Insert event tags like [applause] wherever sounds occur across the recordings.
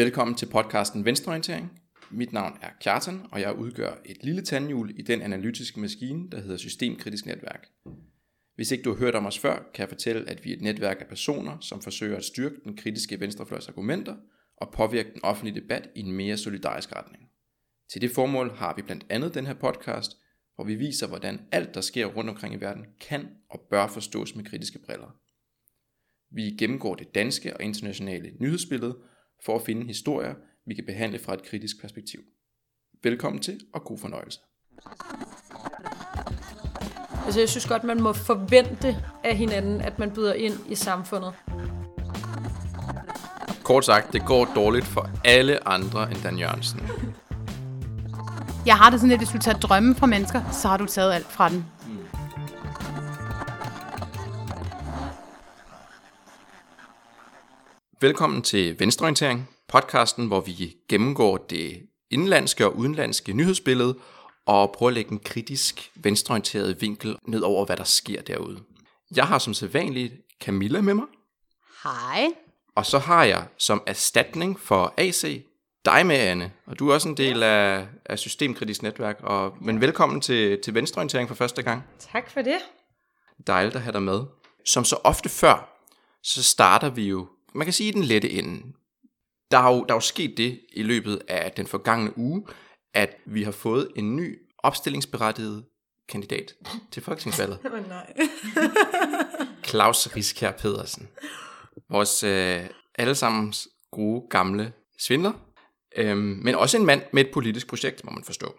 Velkommen til podcasten Venstreorientering. Mit navn er Kjartan, og jeg udgør et lille tandhjul i den analytiske maskine, der hedder Systemkritisk Netværk. Hvis ikke du har hørt om os før, kan jeg fortælle, at vi er et netværk af personer, som forsøger at styrke den kritiske venstrefløjs argumenter og påvirke den offentlige debat i en mere solidarisk retning. Til det formål har vi blandt andet den her podcast, hvor vi viser, hvordan alt, der sker rundt omkring i verden, kan og bør forstås med kritiske briller. Vi gennemgår det danske og internationale nyhedsbillede for at finde historier, vi kan behandle fra et kritisk perspektiv. Velkommen til, og god fornøjelse. Altså, jeg synes godt, man må forvente af hinanden, at man byder ind i samfundet. Kort sagt, det går dårligt for alle andre end Dan Jørgensen. Jeg har det sådan, at hvis du tager drømme fra mennesker, så har du taget alt fra dem. Velkommen til Venstreorientering, podcasten, hvor vi gennemgår det indlandske og udenlandske nyhedsbillede og prøver at lægge en kritisk venstreorienteret vinkel ned over, hvad der sker derude. Jeg har som sædvanligt Camilla med mig, Hej. og så har jeg som erstatning for AC dig med, Anne. Og du er også en del af, af Systemkritisk Netværk. Og, men velkommen til, til Venstreorientering for første gang. Tak for det. Dejligt at have dig med. Som så ofte før, så starter vi jo, man kan sige i den lette ende. Der er, jo, der er jo sket det i løbet af den forgangne uge, at vi har fået en ny opstillingsberettiget kandidat til folketingsvalget. [laughs] Men nej. [laughs] Claus Riskær Pedersen. Vores øh, allesammens gode gamle svindler. Øhm, men også en mand med et politisk projekt, må man forstå.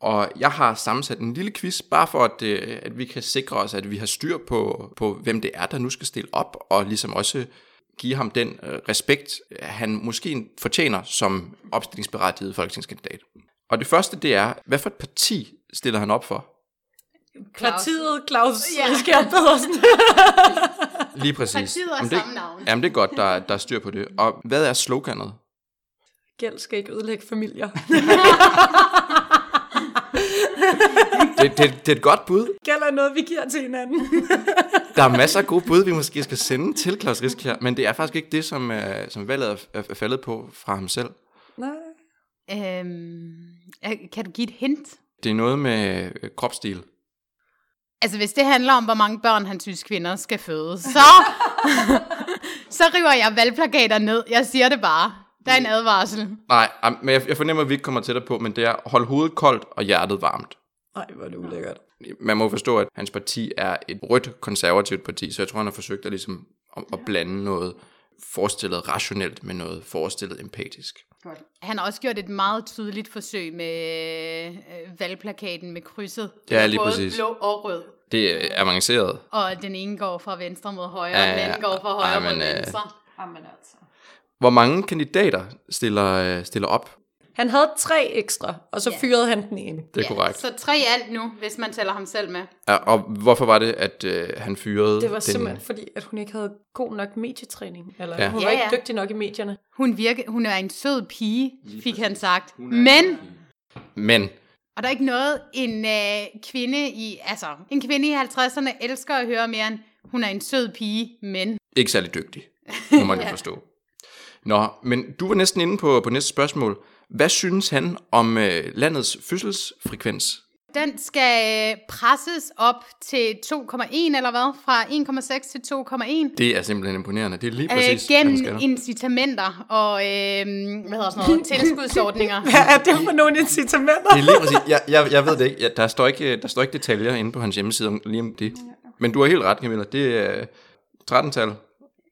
Og jeg har sammensat en lille quiz, bare for at, øh, at vi kan sikre os, at vi har styr på, på, hvem det er, der nu skal stille op, og ligesom også give ham den øh, respekt, han måske fortjener som opstillingsberettiget folketingskandidat. Og det første, det er, hvad for et parti stiller han op for? Partiet Claus Ja. Skjern Pedersen. [laughs] Lige præcis. Partiet har Jamen, det, samme navn. Jamen det er godt, der, der er styr på det. Og hvad er sloganet? Gæld skal ikke ødelægge familier. [laughs] Det, det, det er et godt bud. Gæld er noget, vi giver til hinanden. [laughs] Der er masser af gode bud, vi måske skal sende til Claus Risk her, men det er faktisk ikke det, som, uh, som valget er, er, er faldet på fra ham selv. nej. Øhm, øh, kan du give et hint? Det er noget med øh, kropsstil. Altså, hvis det handler om, hvor mange børn han synes, kvinder skal føde, så, [laughs] så river jeg valgplakater ned. Jeg siger det bare. Der er en advarsel. Nej, men jeg, jeg fornemmer, at vi ikke kommer tættere på, men det er hold hovedet koldt og hjertet varmt. Nej, hvor er det ulækkert. Man må forstå, at hans parti er et rødt konservativt parti, så jeg tror, han har forsøgt at, ligesom, at, at blande noget forestillet rationelt med noget forestillet empatisk. Han har også gjort et meget tydeligt forsøg med øh, valgplakaten med krydset. Ja, lige Både præcis. blå og rød. Det er avanceret. Og den ene går fra venstre mod højre, Ja, og den ja, anden ja. går fra højre mod men, øh, venstre. Jamen altså. Hvor mange kandidater stiller, øh, stiller op? Han havde tre ekstra, og så Ja. fyrede han den ene. Det er ja, korrekt. Så tre i alt nu, hvis man tæller ham selv med. Ja, og hvorfor var det, at øh, han fyrede Det var den? simpelthen fordi, at hun ikke havde god nok medietræning. Eller Ja. ja. hun Ja, var ikke ja. dygtig nok i medierne. Hun, virke, hun er en sød pige, fik han sagt. Men, Men og der er ikke noget, en øh, kvinde i, altså, en kvinde i 50'erne elsker at høre mere end, hun er en sød pige, men. ikke særlig dygtig, må man jo [laughs] forstå. Nå, men du var næsten inde på, på næste spørgsmål. Hvad synes han om øh, landets fødselsfrekvens? Den skal øh, presses op til 2,1 eller hvad? Fra 1,6 til 2,1. Det er simpelthen imponerende. Det er lige præcis, Øh, hvad han gennem incitamenter og øh, hvad hedder sådan noget, [laughs] tilskudsordninger. Hvad er det for nogle incitamenter? Det er lige præcis. Jeg, jeg, jeg ved det ikke. Ja, der, står ikke. der står ikke detaljer inde på hans hjemmeside om, lige om det. Men du har helt ret, Camilla. Det er 13-tal Jo,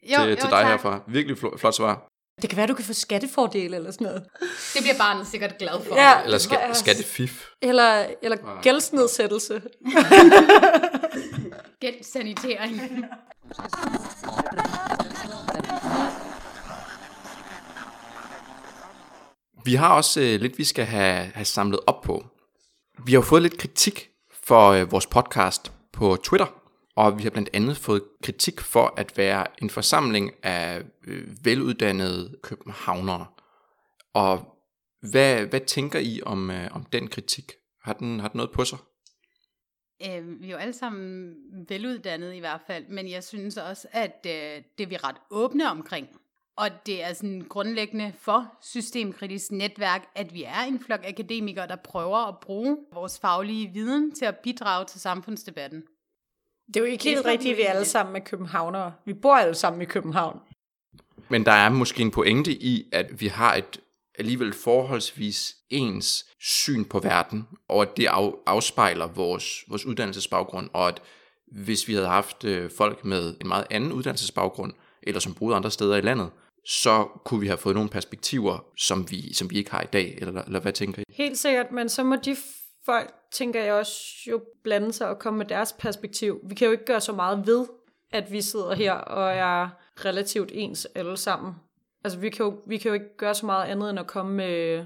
til, jo, til dig tak. herfra. Virkelig fl- flot svar. Det kan være, du kan få skattefordele eller sådan noget. Det bliver barnet sikkert glad for. Ja, eller ska- skattefif. Eller, eller ja. gældsnedsættelse. [laughs] Gældssanitering. Vi har også øh, lidt, vi skal have, have samlet op på. Vi har fået lidt kritik for øh, vores podcast på Twitter og vi har blandt andet fået kritik for at være en forsamling af øh, veluddannede københavnere. Og hvad, hvad tænker I om, øh, om den kritik? Har den, har den noget på sig? Øh, vi er jo alle sammen veluddannede i hvert fald, men jeg synes også, at øh, det er vi ret åbne omkring. Og det er sådan grundlæggende for systemkritisk netværk, at vi er en flok akademikere, der prøver at bruge vores faglige viden til at bidrage til samfundsdebatten. Det er jo ikke helt rigtigt, vi vi er alle sammen med københavnere. Vi bor alle sammen i København. Men der er måske en pointe i, at vi har et alligevel forholdsvis ens syn på verden, og at det af, afspejler vores, vores uddannelsesbaggrund, og at hvis vi havde haft øh, folk med en meget anden uddannelsesbaggrund, eller som boede andre steder i landet, så kunne vi have fået nogle perspektiver, som vi, som vi ikke har i dag, eller, eller hvad tænker I? Helt sikkert, men så må de folk, tænker jeg også, jo blande sig og komme med deres perspektiv. Vi kan jo ikke gøre så meget ved, at vi sidder her og er relativt ens alle sammen. Altså, vi kan jo, vi kan jo ikke gøre så meget andet end at komme med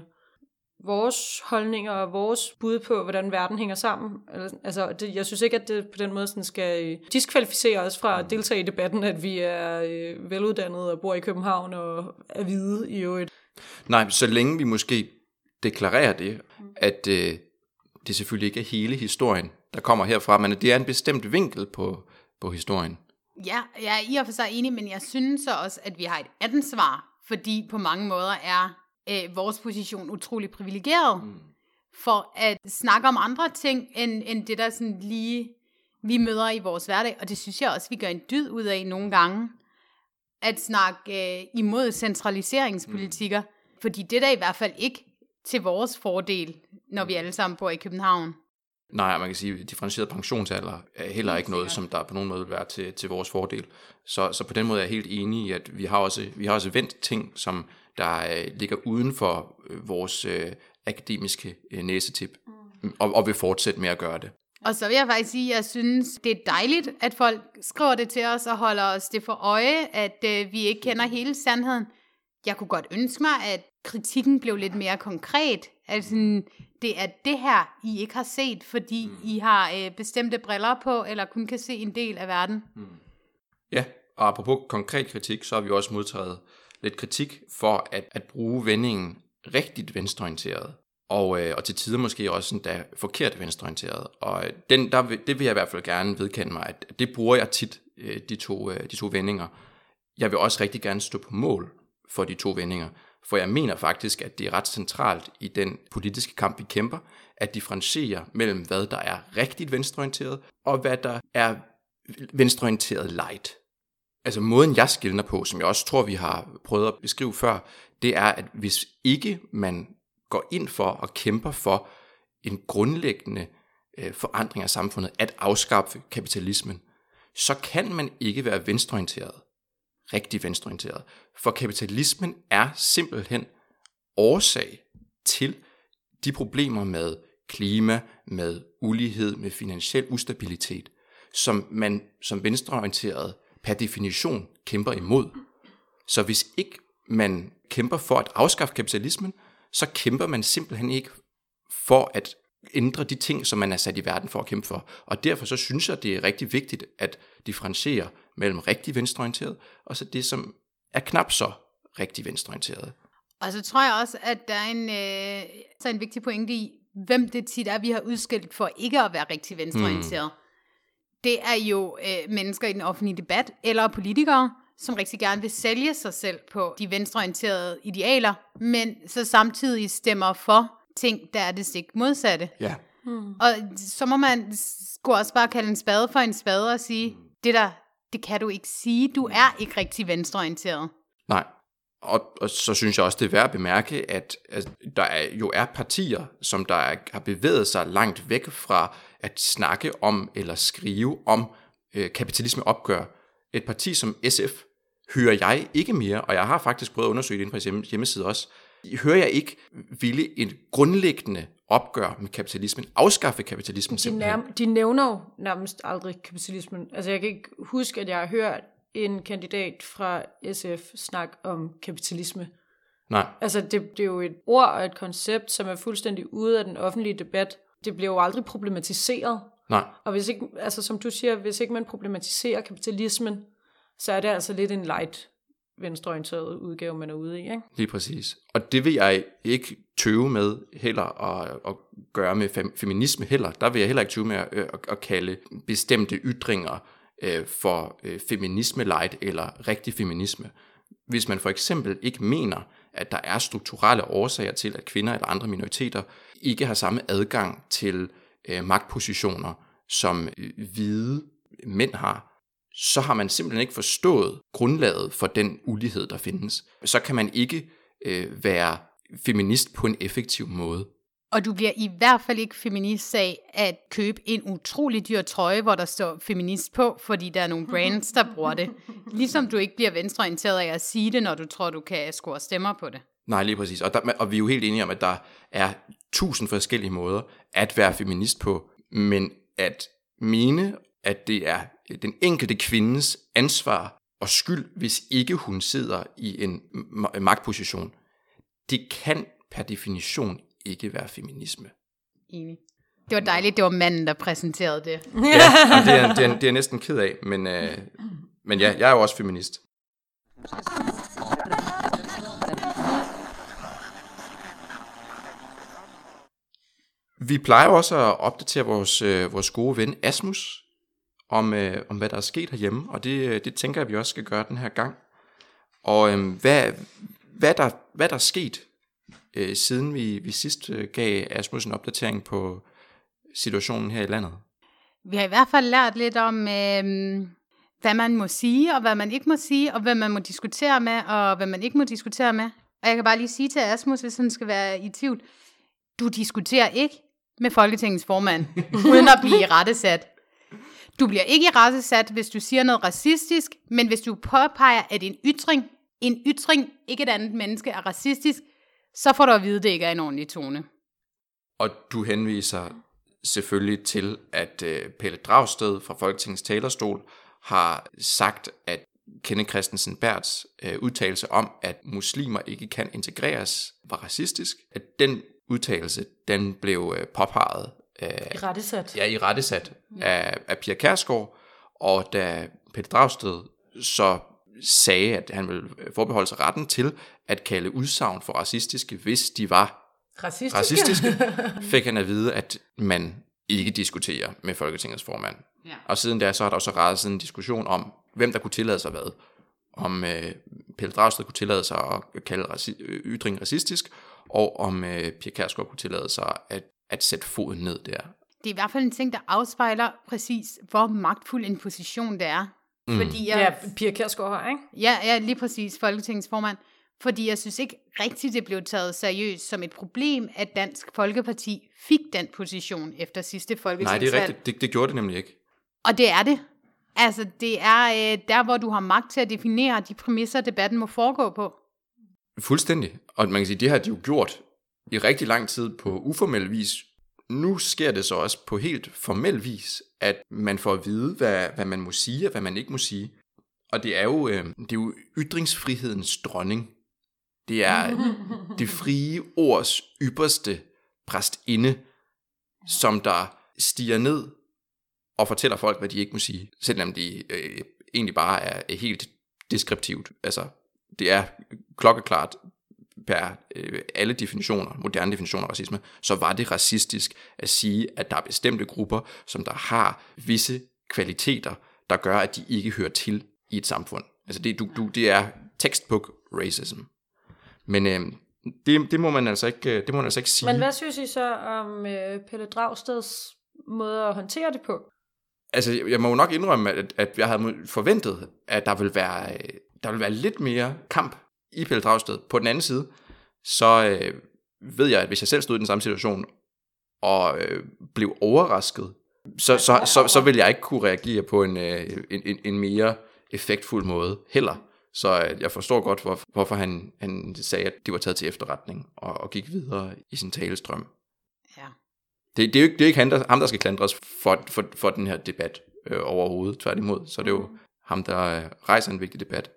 vores holdninger og vores bud på, hvordan verden hænger sammen. Altså, det, jeg synes ikke, at det på den måde sådan skal øh, diskvalificere os fra at deltage i debatten, at vi er øh, veluddannede og bor i København og er hvide i øvrigt. Nej, så længe vi måske deklarerer det, at øh, det selvfølgelig ikke er hele historien, der kommer herfra, men det er en bestemt vinkel på, på historien. Ja, jeg er i og for sig enig, men jeg synes så også, at vi har et ansvar, fordi på mange måder er øh, vores position utrolig privilegeret mm. for at snakke om andre ting, end, end det der sådan lige vi møder i vores hverdag, og det synes jeg også, vi gør en dyd ud af nogle gange, at snakke øh, imod centraliseringspolitikker, mm. fordi det er da i hvert fald ikke til vores fordel, når vi alle sammen bor i København. Nej, man kan sige, at differentieret pensionsalder er heller ikke noget, som der på nogen måde vil være til, til vores fordel. Så, så på den måde er jeg helt enig i, at vi har også, vi har også vendt ting, som der øh, ligger uden for øh, vores øh, akademiske øh, næsetip, mm. og, og vil fortsætte med at gøre det. Og så vil jeg faktisk sige, at jeg synes, det er dejligt, at folk skriver det til os og holder os det for øje, at øh, vi ikke kender hele sandheden. Jeg kunne godt ønske mig, at kritikken blev lidt mere konkret. Altså, sådan, det er det her, I ikke har set, fordi mm. I har øh, bestemte briller på, eller kun kan se en del af verden. Ja, og apropos konkret kritik, så har vi også modtaget lidt kritik for at, at bruge vendingen rigtigt venstreorienteret. Og, øh, og til tider måske også endda forkert venstreorienteret. Og den, der, vil- det vil jeg i hvert fald gerne vedkende mig, at det bruger jeg tit, øh, de, to, øh, de to vendinger. Jeg vil også rigtig gerne stå på mål for de to vendinger, for jeg mener faktisk, at det er ret centralt i den politiske kamp, vi kæmper, at differentiere mellem, hvad der er rigtigt venstreorienteret, og hvad der er venstreorienteret light. Altså måden, jeg skiller på, som jeg også tror, vi har prøvet at beskrive før, det er, at hvis ikke man går ind for og kæmper for en grundlæggende øh, forandring af samfundet, at afskaffe kapitalismen, så kan man ikke være venstreorienteret. Rigtig venstreorienteret. For kapitalismen er simpelthen årsag til de problemer med klima, med ulighed, med finansiel ustabilitet, som man som venstreorienteret per definition kæmper imod. Så hvis ikke man kæmper for at afskaffe kapitalismen, så kæmper man simpelthen ikke for at ændre de ting, som man er sat i verden for at kæmpe for. Og derfor så synes jeg, det er rigtig vigtigt at differentiere mellem rigtig venstreorienteret, og så det, som er knap så rigtig venstreorienteret. Og så tror jeg også, at der er en, øh, så en vigtig pointe i, hvem det tit er, vi har udskilt for ikke at være rigtig venstreorienteret. Mm. Det er jo øh, mennesker i den offentlige debat, eller politikere, som rigtig gerne vil sælge sig selv på de venstreorienterede idealer, men så samtidig stemmer for ting, der er det stik modsatte. Ja. Og så må man sgu også bare kalde en spade for en spade og sige, det der, det kan du ikke sige, du er ikke rigtig venstreorienteret. Nej. Og, og så synes jeg også, det er værd at bemærke, at, at der er, jo er partier, som der er, har bevæget sig langt væk fra at snakke om eller skrive om øh, kapitalismeopgør. Et parti som SF hører jeg ikke mere, og jeg har faktisk prøvet at undersøge det inde på hjemmeside også, hører jeg ikke ville en grundlæggende opgør med kapitalismen, afskaffe kapitalismen De, simpelthen. nærm- de nævner jo nærmest aldrig kapitalismen. Altså jeg kan ikke huske, at jeg har hørt en kandidat fra SF snakke om kapitalisme. Nej. Altså, det, det er jo et ord og et koncept, som er fuldstændig ude af den offentlige debat. Det bliver jo aldrig problematiseret. Nej. Og hvis ikke, altså som du siger, hvis ikke man problematiserer kapitalismen, så er det altså lidt en light venstreorienteret udgave, man er ude i, ikke? Lige præcis. Og det vil jeg ikke tøve med heller at, at gøre med fem, feminisme heller. Der vil jeg heller ikke tøve med at, øh, at, at kalde bestemte ytringer øh, for øh, feminisme light eller rigtig feminisme. Hvis man for eksempel ikke mener, at der er strukturelle årsager til, at kvinder eller andre minoriteter ikke har samme adgang til øh, magtpositioner, som øh, hvide mænd har, så har man simpelthen ikke forstået grundlaget for den ulighed, der findes. Så kan man ikke øh, være feminist på en effektiv måde. Og du bliver i hvert fald ikke feminist af at købe en utrolig dyr trøje, hvor der står feminist på, fordi der er nogle brands, der bruger det. [laughs] Ligesom du ikke bliver venstreorienteret af at sige det, når du tror, du kan score stemmer på det. Nej, lige præcis. Og, der, og vi er jo helt enige om, at der er tusind forskellige måder at være feminist på, men at mene, at det er den enkelte kvindes ansvar og skyld, hvis ikke hun sidder i en magtposition, det kan per definition ikke være feminisme. Enig. Det var dejligt, det var manden, der præsenterede det. Ja, det, er, det, er, det er jeg næsten ked af, men, øh, men ja, jeg er jo også feminist. Vi plejer også at opdatere vores, øh, vores gode ven Asmus om, øh, om, hvad der er sket herhjemme, og det, det tænker jeg, vi også skal gøre den her gang. Og øh, hvad, hvad, der, hvad der er sket, øh, siden vi, vi sidst øh, gav Asmus en opdatering på situationen her i landet? Vi har i hvert fald lært lidt om, øh, hvad man må sige, og hvad man ikke må sige, og hvad man må diskutere med, og hvad man ikke må diskutere med. Og jeg kan bare lige sige til Asmus, hvis han skal være i tvivl, du diskuterer ikke med Folketingets formand, [laughs] uden at blive rettesat. Du bliver ikke rettesat, hvis du siger noget racistisk, men hvis du påpeger, at en ytring, en ytring, ikke et andet menneske, er racistisk, så får du at vide, at det ikke er en ordentlig tone. Og du henviser selvfølgelig til, at øh, Pelle Dragsted fra Folketingets talerstol har sagt, at Kenne Christensen Berts øh, udtalelse om, at muslimer ikke kan integreres, var racistisk. At den udtalelse, den blev øh, påpeget af, I rettesat. Ja, i rettesat af, af Pia Kærsgaard, og da Peter Dragsted så sagde, at han ville forbeholde sig retten til at kalde udsagn for racistiske, hvis de var racistiske, racistiske [laughs] fik han at vide, at man ikke diskuterer med Folketingets formand. Ja. Og siden da, så har der også rettet en diskussion om, hvem der kunne tillade sig hvad. Om øh, Pelle Dragsted kunne tillade sig at kalde raci- ytring racistisk, og om øh, Pia Kærsgaard kunne tillade sig at, at sætte foden ned der. Det er i hvert fald en ting, der afspejler præcis, hvor magtfuld en position det er. Mm. Fordi jeg, ja, Pia Kærsgaard har, ikke? Ja, ja, lige præcis, Folketingets formand. Fordi jeg synes ikke rigtigt, det blev taget seriøst som et problem, at Dansk Folkeparti fik den position efter sidste folketingsvalg. Nej, det er rigtigt. Det, det gjorde det nemlig ikke. Og det er det. Altså, det er øh, der, hvor du har magt til at definere de præmisser, debatten må foregå på. Fuldstændig. Og man kan sige, det har de jo gjort i rigtig lang tid på uformel vis. Nu sker det så også på helt formel vis, at man får at vide, hvad, hvad man må sige og hvad man ikke må sige. Og det er jo, øh, det er jo ytringsfrihedens dronning. Det er [laughs] det frie ords ypperste præstinde, som der stiger ned og fortæller folk, hvad de ikke må sige, selvom de øh, egentlig bare er, er helt deskriptivt. Altså, det er klokkeklart per øh, alle definitioner, moderne definitioner af racisme, så var det racistisk at sige, at der er bestemte grupper, som der har visse kvaliteter, der gør, at de ikke hører til i et samfund. Altså det, du, du, det er textbook racism. Men øh, det, det, må man altså ikke, det må man altså ikke sige. Men hvad synes I så om øh, Pelle Dragsteds måde at håndtere det på? Altså, jeg må jo nok indrømme, at, at jeg havde forventet, at der vil være, øh, der vil være lidt mere kamp i Pelle Dragsted. På den anden side, så øh, ved jeg, at hvis jeg selv stod i den samme situation, og øh, blev overrasket, så, så, så, så vil jeg ikke kunne reagere på en, øh, en, en, en mere effektfuld måde heller. Så øh, jeg forstår godt, hvor, hvorfor han, han sagde, at det var taget til efterretning, og, og gik videre i sin talestrøm. Ja. Det, det er jo ikke, det er ikke han, der, ham, der skal klandres for, for, for den her debat øh, overhovedet, tværtimod. Så det er jo ham, der øh, rejser en vigtig debat.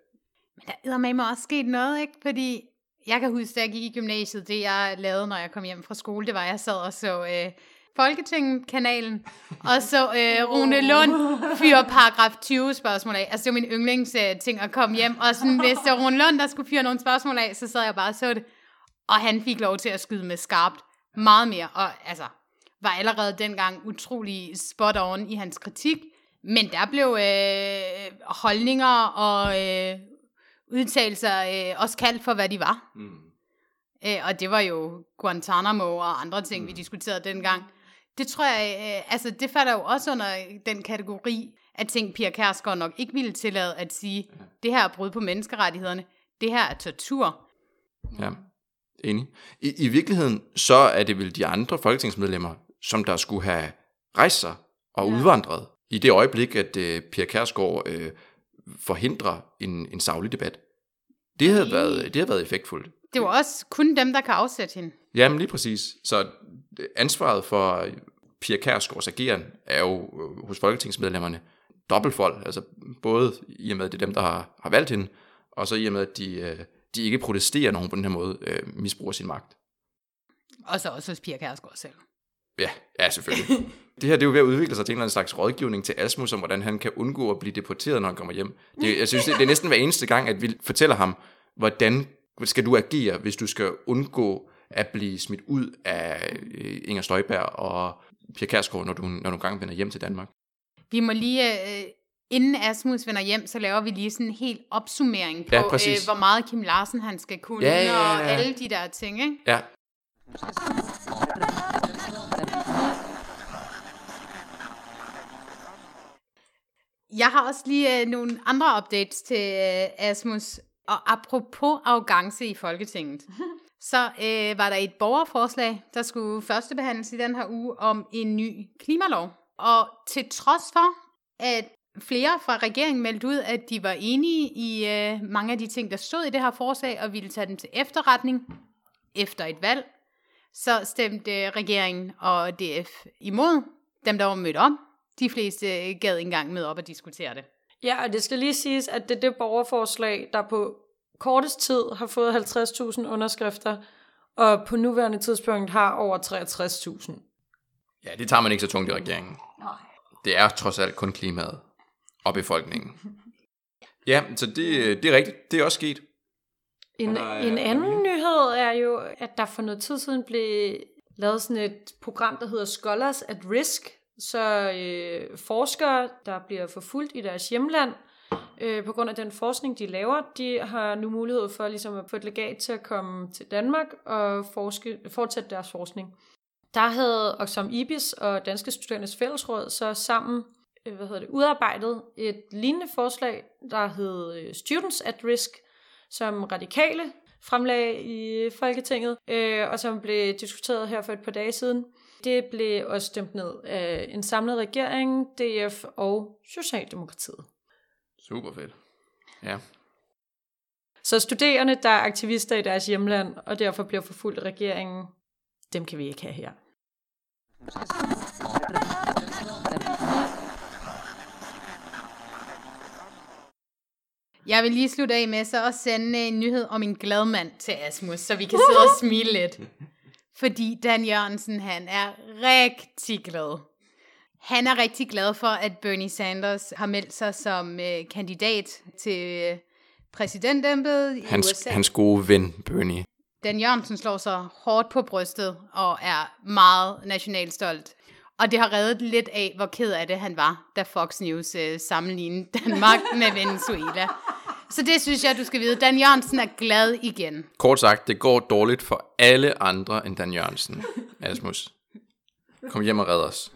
Der er med mig også sket noget, ikke? Fordi jeg kan huske, da jeg gik i gymnasiet, det jeg lavede, når jeg kom hjem fra skole, det var, at jeg sad og så øh, Folketinget-kanalen, [laughs] og så øh, Rune Lund fyre paragraf 20 spørgsmål af. Altså, det var min yndlingsting at komme hjem, og sådan, hvis det var Rune Lund, der skulle fyre nogle spørgsmål af, så sad jeg bare og så det. Og han fik lov til at skyde med skarpt meget mere, og altså, var allerede dengang utrolig spot on i hans kritik, men der blev øh, holdninger og øh, udtalelser øh, også kaldt for, hvad de var. Mm. Øh, og det var jo Guantanamo og andre ting, mm. vi diskuterede dengang. Det tror jeg, øh, altså det falder jo også under den kategori at ting, Pia Kærsgaard nok ikke ville tillade at sige, ja. det her er brud på menneskerettighederne, det her er tortur. Ja, enig. I, I virkeligheden, så er det vel de andre folketingsmedlemmer, som der skulle have rejst sig og ja. udvandret i det øjeblik, at uh, Pia Kærsgaard uh, forhindrer en, en savlig debat. Det havde, været, det havde været effektfuldt. Det var også kun dem, der kan afsætte hende. Jamen lige præcis. Så ansvaret for Pia Kærsgaards ageren er jo øh, hos folketingsmedlemmerne dobbeltfold. Altså både i og med, at det er dem, der har, har valgt hende, og så i og med, at de, de ikke protesterer, nogen på den her måde øh, misbruger sin magt. Og så også hos Pia Kærsgaard selv. Ja, ja selvfølgelig. [laughs] det her det er jo ved at udvikle sig til en eller anden slags rådgivning til Asmus om, hvordan han kan undgå at blive deporteret, når han kommer hjem. Det, jeg synes, det, det er næsten hver eneste gang, at vi fortæller ham, hvordan skal du agere, hvis du skal undgå at blive smidt ud af øh, Inger Støjberg og Pia Kærsgaard, når du, når du engang vender hjem til Danmark. Vi må lige, øh, inden Asmus vender hjem, så laver vi lige sådan en helt opsummering på, ja, øh, hvor meget Kim Larsen han skal kunne, ja, ja, ja, ja. og alle de der ting, ikke? Ja. Jeg har også lige øh, nogle andre updates til øh, Asmus. Og apropos arrogance i Folketinget, [laughs] så øh, var der et borgerforslag, der skulle førstebehandles i den her uge om en ny klimalov. Og til trods for, at flere fra regeringen meldte ud, at de var enige i øh, mange af de ting, der stod i det her forslag, og ville tage dem til efterretning efter et valg, så stemte regeringen og DF imod dem, der var mødt om. De fleste gad ikke engang med op og diskutere det. Ja, og det skal lige siges, at det er det borgerforslag, der på kortest tid har fået 50.000 underskrifter, og på nuværende tidspunkt har over 63.000. Ja, det tager man ikke så tungt i regeringen. Nej. Det er trods alt kun klimaet og befolkningen. Ja, så det, det er rigtigt. Det er også sket. En, er, en anden nyhed er jo, at der for noget tid siden blev lavet sådan et program, der hedder Scholars at Risk, så øh, forskere, der bliver forfulgt i deres hjemland, øh, på grund af den forskning, de laver, de har nu mulighed for ligesom at få et legat til at komme til Danmark og forske, fortsætte deres forskning. Der havde Oxfam IBIS og Danske Studerendes Fællesråd så sammen øh, hvad hedder det, udarbejdet et lignende forslag, der hed øh, Students at Risk, som radikale fremlag i Folketinget, øh, og som blev diskuteret her for et par dage siden. Det blev også stemt ned af en samlet regering, DF og Socialdemokratiet. Super fedt. Ja. Så studerende, der er aktivister i deres hjemland, og derfor bliver forfulgt af regeringen, dem kan vi ikke have her. Jeg vil lige slutte af med så at sende en nyhed om en glad mand til Asmus, så vi kan sidde og smile lidt. Fordi Dan Jørgensen, han er rigtig glad. Han er rigtig glad for, at Bernie Sanders har meldt sig som øh, kandidat til øh, præsidentembedet i hans, USA. Hans gode ven, Bernie. Dan Jørgensen slår sig hårdt på brystet og er meget nationalstolt. Og det har reddet lidt af, hvor ked af det han var, da Fox News øh, sammenlignede Danmark med Venezuela. Så det synes jeg, du skal vide. Dan Jørgensen er glad igen. Kort sagt, det går dårligt for alle andre end Dan Jørgensen. Asmus, kom hjem og red os.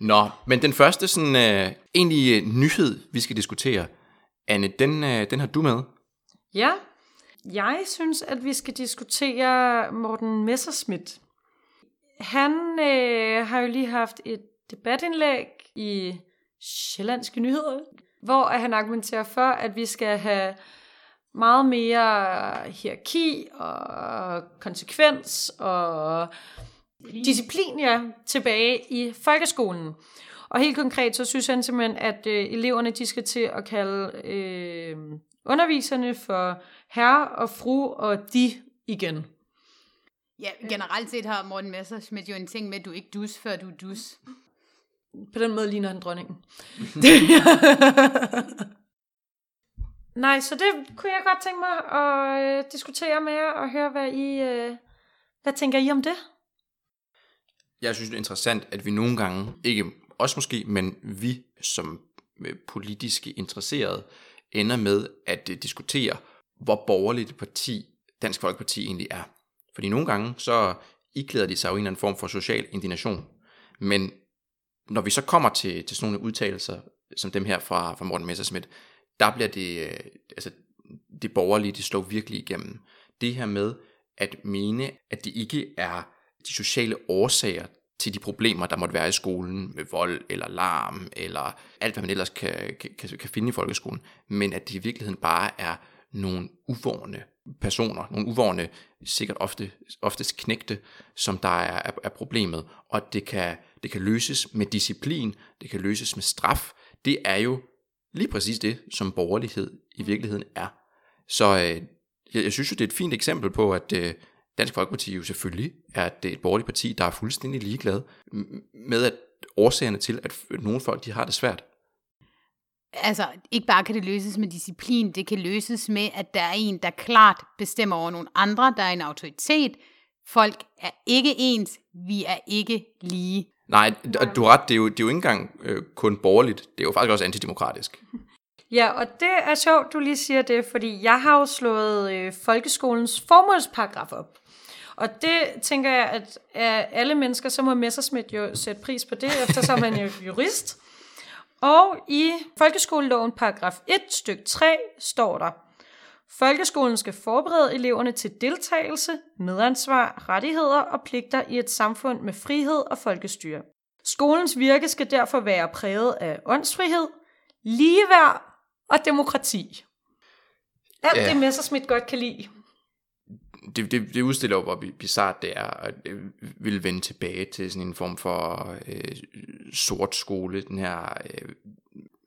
Nå, men den første sådan øh, egentlig nyhed, vi skal diskutere, Anne, den, øh, den har du med. Ja, jeg synes, at vi skal diskutere Morten Messerschmidt. Han øh, har jo lige haft et debatindlæg i Sjællandske Nyheder, hvor han argumenterer for, at vi skal have meget mere hierarki og konsekvens og disciplin ja, tilbage i folkeskolen. Og helt konkret, så synes han simpelthen, at øh, eleverne de skal til at kalde øh, underviserne for herre og fru og de igen. Ja, generelt set har Morten Messersmith jo en ting med, at du ikke dus, før du dus. På den måde ligner han dronningen. [laughs] Nej, så det kunne jeg godt tænke mig at øh, diskutere med jer og høre, hvad I... Øh, hvad tænker I om det? Jeg synes, det er interessant, at vi nogle gange, ikke os måske, men vi som øh, politiske interesserede, ender med at diskutere, hvor borgerligt parti Dansk Folkeparti egentlig er. Fordi nogle gange, så iklæder de sig jo en eller anden form for social indignation. Men når vi så kommer til, til sådan nogle udtalelser, som dem her fra, fra Morten Messerschmidt, der bliver det, øh, altså det borgerlige, det slår virkelig igennem. Det her med at mene, at det ikke er de sociale årsager til de problemer, der måtte være i skolen, med vold eller larm, eller alt, hvad man ellers kan, kan, kan finde i folkeskolen, men at det i virkeligheden bare er nogle uvorne personer, nogle uvorne, sikkert ofte, oftest knægte, som der er, er, er problemet, og det kan, det kan løses med disciplin, det kan løses med straf. Det er jo lige præcis det, som borgerlighed i virkeligheden er. Så øh, jeg, jeg synes jo, det er et fint eksempel på, at øh, Dansk Folkeparti jo selvfølgelig er et, et borgerligt parti, der er fuldstændig ligeglad med at årsagerne til, at nogle folk de har det svært. Altså, ikke bare kan det løses med disciplin, det kan løses med, at der er en, der klart bestemmer over nogle andre, der er en autoritet. Folk er ikke ens, vi er ikke lige. Nej, du har ret, det er jo, det er jo ikke engang øh, kun borgerligt, det er jo faktisk også antidemokratisk. [laughs] Ja, og det er sjovt, du lige siger det, fordi jeg har jo slået øh, folkeskolens formålsparagraf op. Og det tænker jeg, at alle mennesker, så må Messersmith jo sætte pris på det, eftersom han er jurist. [laughs] Og i folkeskoleloven paragraf 1 stykke 3 står der, Folkeskolen skal forberede eleverne til deltagelse, medansvar, rettigheder og pligter i et samfund med frihed og folkestyre. Skolens virke skal derfor være præget af åndsfrihed, ligeværd og demokrati. Alt ja. det Messersmith godt kan lide. Det, det, det udstiller jo, hvor bizart det er, at vil vende tilbage til sådan en form for øh, sort skole, den her øh,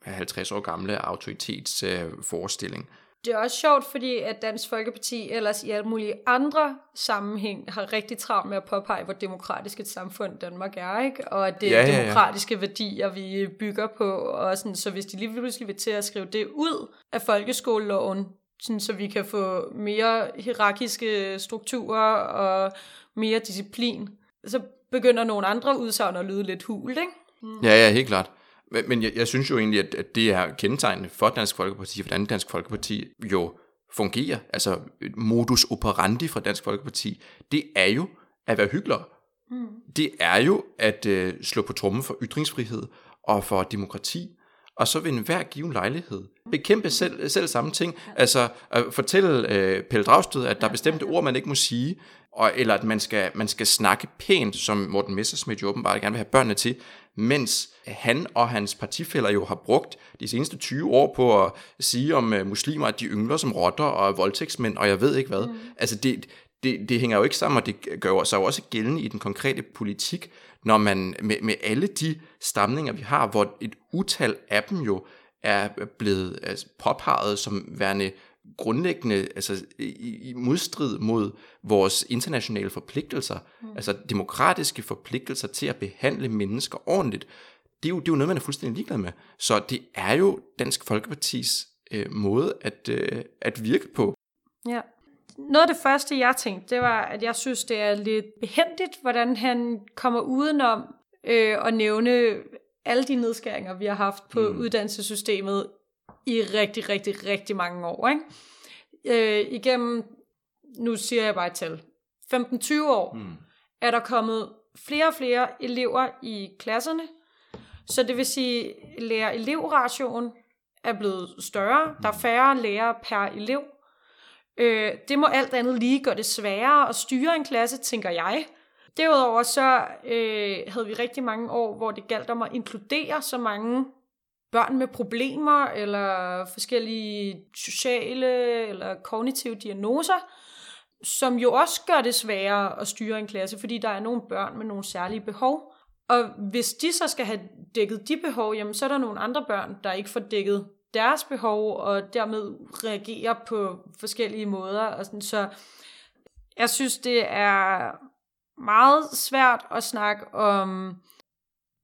50 år gamle autoritetsforestilling. Øh, det er også sjovt, fordi at Dansk Folkeparti ellers i alle mulige andre sammenhæng har rigtig travlt med at påpege, hvor demokratisk et samfund Danmark er, ikke? Og at det er ja, ja, ja. demokratiske værdier, vi bygger på. Og sådan, så hvis de lige pludselig vil til at skrive det ud af folkeskoleloven, sådan, så vi kan få mere hierarkiske strukturer og mere disciplin, så begynder nogle andre udsagn at lyde lidt hult, ikke? Mm. Ja, ja, helt klart. Men jeg, jeg synes jo egentlig, at, at det er kendetegnende for Dansk Folkeparti, hvordan Dansk Folkeparti jo fungerer. Altså modus operandi fra Dansk Folkeparti, det er jo at være hyggelig. Mm. Det er jo at øh, slå på trummen for ytringsfrihed og for demokrati, og så ved enhver given lejlighed bekæmpe selv, selv samme ting. Altså at fortælle øh, Pelle Dragsted, at der er bestemte ord, man ikke må sige, og, eller at man skal, man skal snakke pænt, som Morten Messersmith jo åbenbart gerne vil have børnene til, mens han og hans partifælder jo har brugt de seneste 20 år på at sige om uh, muslimer, at de yngler som rotter og voldtægtsmænd, og jeg ved ikke hvad. Mm. Altså det, det, det hænger jo ikke sammen, og det gør sig jo også gældende i den konkrete politik, når man med, med alle de stamninger, vi har, hvor et utal af dem jo er blevet altså, påpeget som værende grundlæggende altså, i, i modstrid mod vores internationale forpligtelser, mm. altså demokratiske forpligtelser til at behandle mennesker ordentligt, det er, jo, det er jo noget, man er fuldstændig ligeglad med. Så det er jo Dansk Folkepartis øh, måde at, øh, at virke på. Ja. Noget af det første, jeg tænkte, det var, at jeg synes, det er lidt behendigt, hvordan han kommer udenom øh, at nævne alle de nedskæringer, vi har haft på mm. uddannelsessystemet i rigtig, rigtig, rigtig mange år. Ikke? Øh, igennem, nu siger jeg bare et tal, 15-20 år, mm. er der kommet flere og flere elever i klasserne, så det vil sige, at lærer-elev-rationen er blevet større. Der er færre lærere per elev. Øh, det må alt andet lige gøre det sværere at styre en klasse, tænker jeg. Derudover så øh, havde vi rigtig mange år, hvor det galt om at inkludere så mange børn med problemer, eller forskellige sociale eller kognitive diagnoser, som jo også gør det sværere at styre en klasse, fordi der er nogle børn med nogle særlige behov. Og hvis de så skal have dækket de behov, jamen så er der nogle andre børn, der ikke får dækket deres behov, og dermed reagerer på forskellige måder. Og sådan. Så jeg synes, det er meget svært at snakke om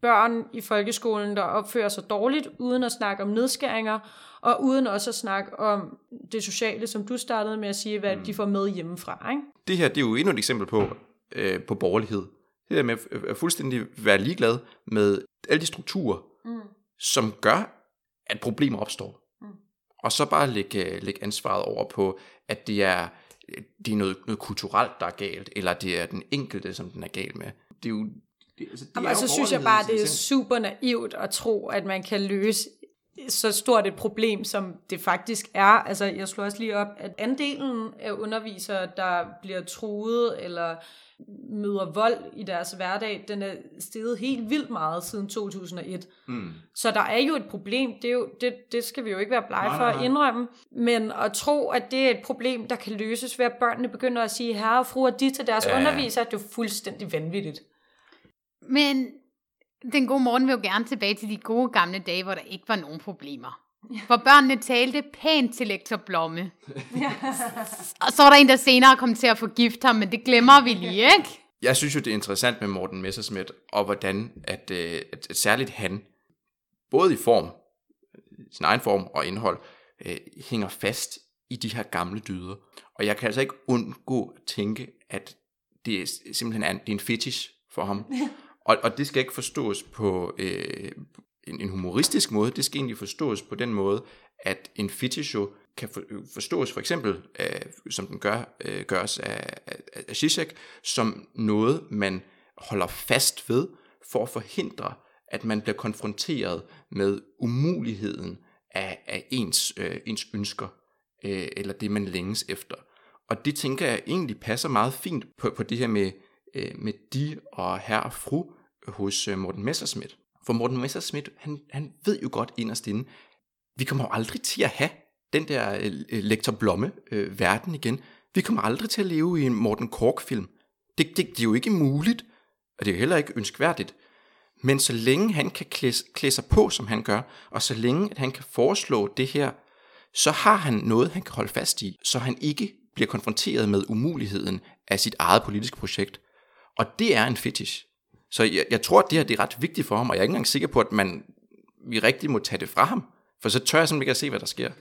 børn i folkeskolen, der opfører sig dårligt, uden at snakke om nedskæringer, og uden også at snakke om det sociale, som du startede med at sige, hvad mm. de får med hjemmefra. Ikke? Det her det er jo endnu et eksempel på, øh, på borgerlighed. Det der med at fuldstændig være ligeglad med alle de strukturer, mm. som gør, at problemer opstår. Mm. Og så bare lægge, lægge ansvaret over på, at det er, det er noget, noget kulturelt, der er galt, eller det er den enkelte, som den er gal med. Det er jo det, altså, det Jamen, er altså synes jeg bare, det er super naivt at tro, at man kan løse så stort et problem, som det faktisk er. Altså, jeg slår også lige op, at andelen af undervisere, der bliver truet eller møder vold i deres hverdag, den er steget helt vildt meget siden 2001. Mm. Så der er jo et problem, det, er jo, det, det skal vi jo ikke være blege for at indrømme, men at tro, at det er et problem, der kan løses ved, at børnene begynder at sige herre og fru og de til deres ja. undervisere, det er jo fuldstændig vanvittigt. Men den gode morgen vil jo gerne tilbage til de gode gamle dage, hvor der ikke var nogen problemer. Ja. Hvor børnene talte pænt til lektor Blomme. Ja. [laughs] og så var der en, der senere kom til at forgifte ham, men det glemmer vi lige, ikke? Jeg synes jo, det er interessant med Morten Messerschmidt, og hvordan at, øh, at, at særligt han, både i form, sin egen form og indhold, øh, hænger fast i de her gamle dyder. Og jeg kan altså ikke undgå at tænke, at det er simpelthen er en, det er en fetish for ham. Og, og det skal ikke forstås på øh, en, en humoristisk måde, det skal egentlig forstås på den måde, at en fetish jo kan for, øh, forstås for eksempel, øh, som den gør, øh, gøres af, af, af Zizek, som noget, man holder fast ved for at forhindre, at man bliver konfronteret med umuligheden af, af ens, øh, ens ønsker, øh, eller det man længes efter. Og det tænker jeg egentlig passer meget fint på, på det her med, øh, med de og herre og fru hos øh, Morten Messerschmidt. For Morten Messerschmidt, han, han ved jo godt inderst inde, vi kommer jo aldrig til at have den der øh, lektor Blomme øh, verden igen. Vi kommer aldrig til at leve i en Morten Kork-film. Det, det, det er jo ikke muligt, og det er jo heller ikke ønskværdigt. Men så længe han kan klæde, klæde sig på, som han gør, og så længe at han kan foreslå det her, så har han noget, han kan holde fast i, så han ikke bliver konfronteret med umuligheden af sit eget politiske projekt. Og det er en fetish. Så jeg, jeg tror, at det her det er ret vigtigt for ham, og jeg er ikke engang sikker på, at man, vi rigtig må tage det fra ham. For så tør jeg simpelthen ikke at se, hvad der sker.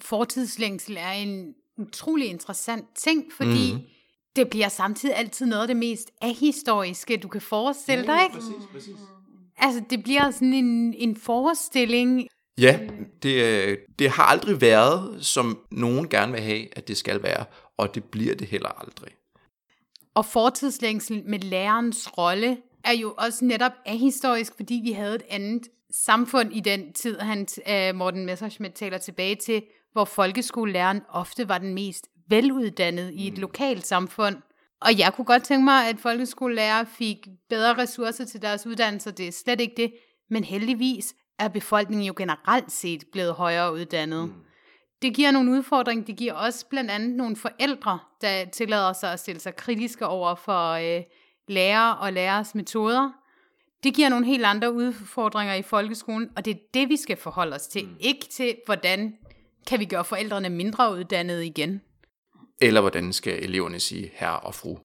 Fortidslængsel er en utrolig interessant ting, fordi mm. det bliver samtidig altid noget af det mest ahistoriske, du kan forestille dig, ikke? Præcis, præcis. Altså, det bliver sådan en, en forestilling. Ja, det, øh, det har aldrig været, som nogen gerne vil have, at det skal være, og det bliver det heller aldrig. Og fortidslængsel med lærerens rolle er jo også netop ahistorisk, fordi vi havde et andet samfund i den tid, han, uh, Morten Messerschmidt taler tilbage til, hvor folkeskolelæreren ofte var den mest veluddannede i et mm. lokalt samfund. Og jeg kunne godt tænke mig, at folkeskolelærer fik bedre ressourcer til deres uddannelser. Det er slet ikke det. Men heldigvis er befolkningen jo generelt set blevet højere uddannet. Mm. Det giver nogle udfordringer. Det giver også blandt andet nogle forældre, der tillader sig at stille sig kritiske over for øh, lærer og lærers metoder. Det giver nogle helt andre udfordringer i folkeskolen, og det er det, vi skal forholde os til. Mm. Ikke til, hvordan kan vi gøre forældrene mindre uddannede igen. Eller hvordan skal eleverne sige herre og fru.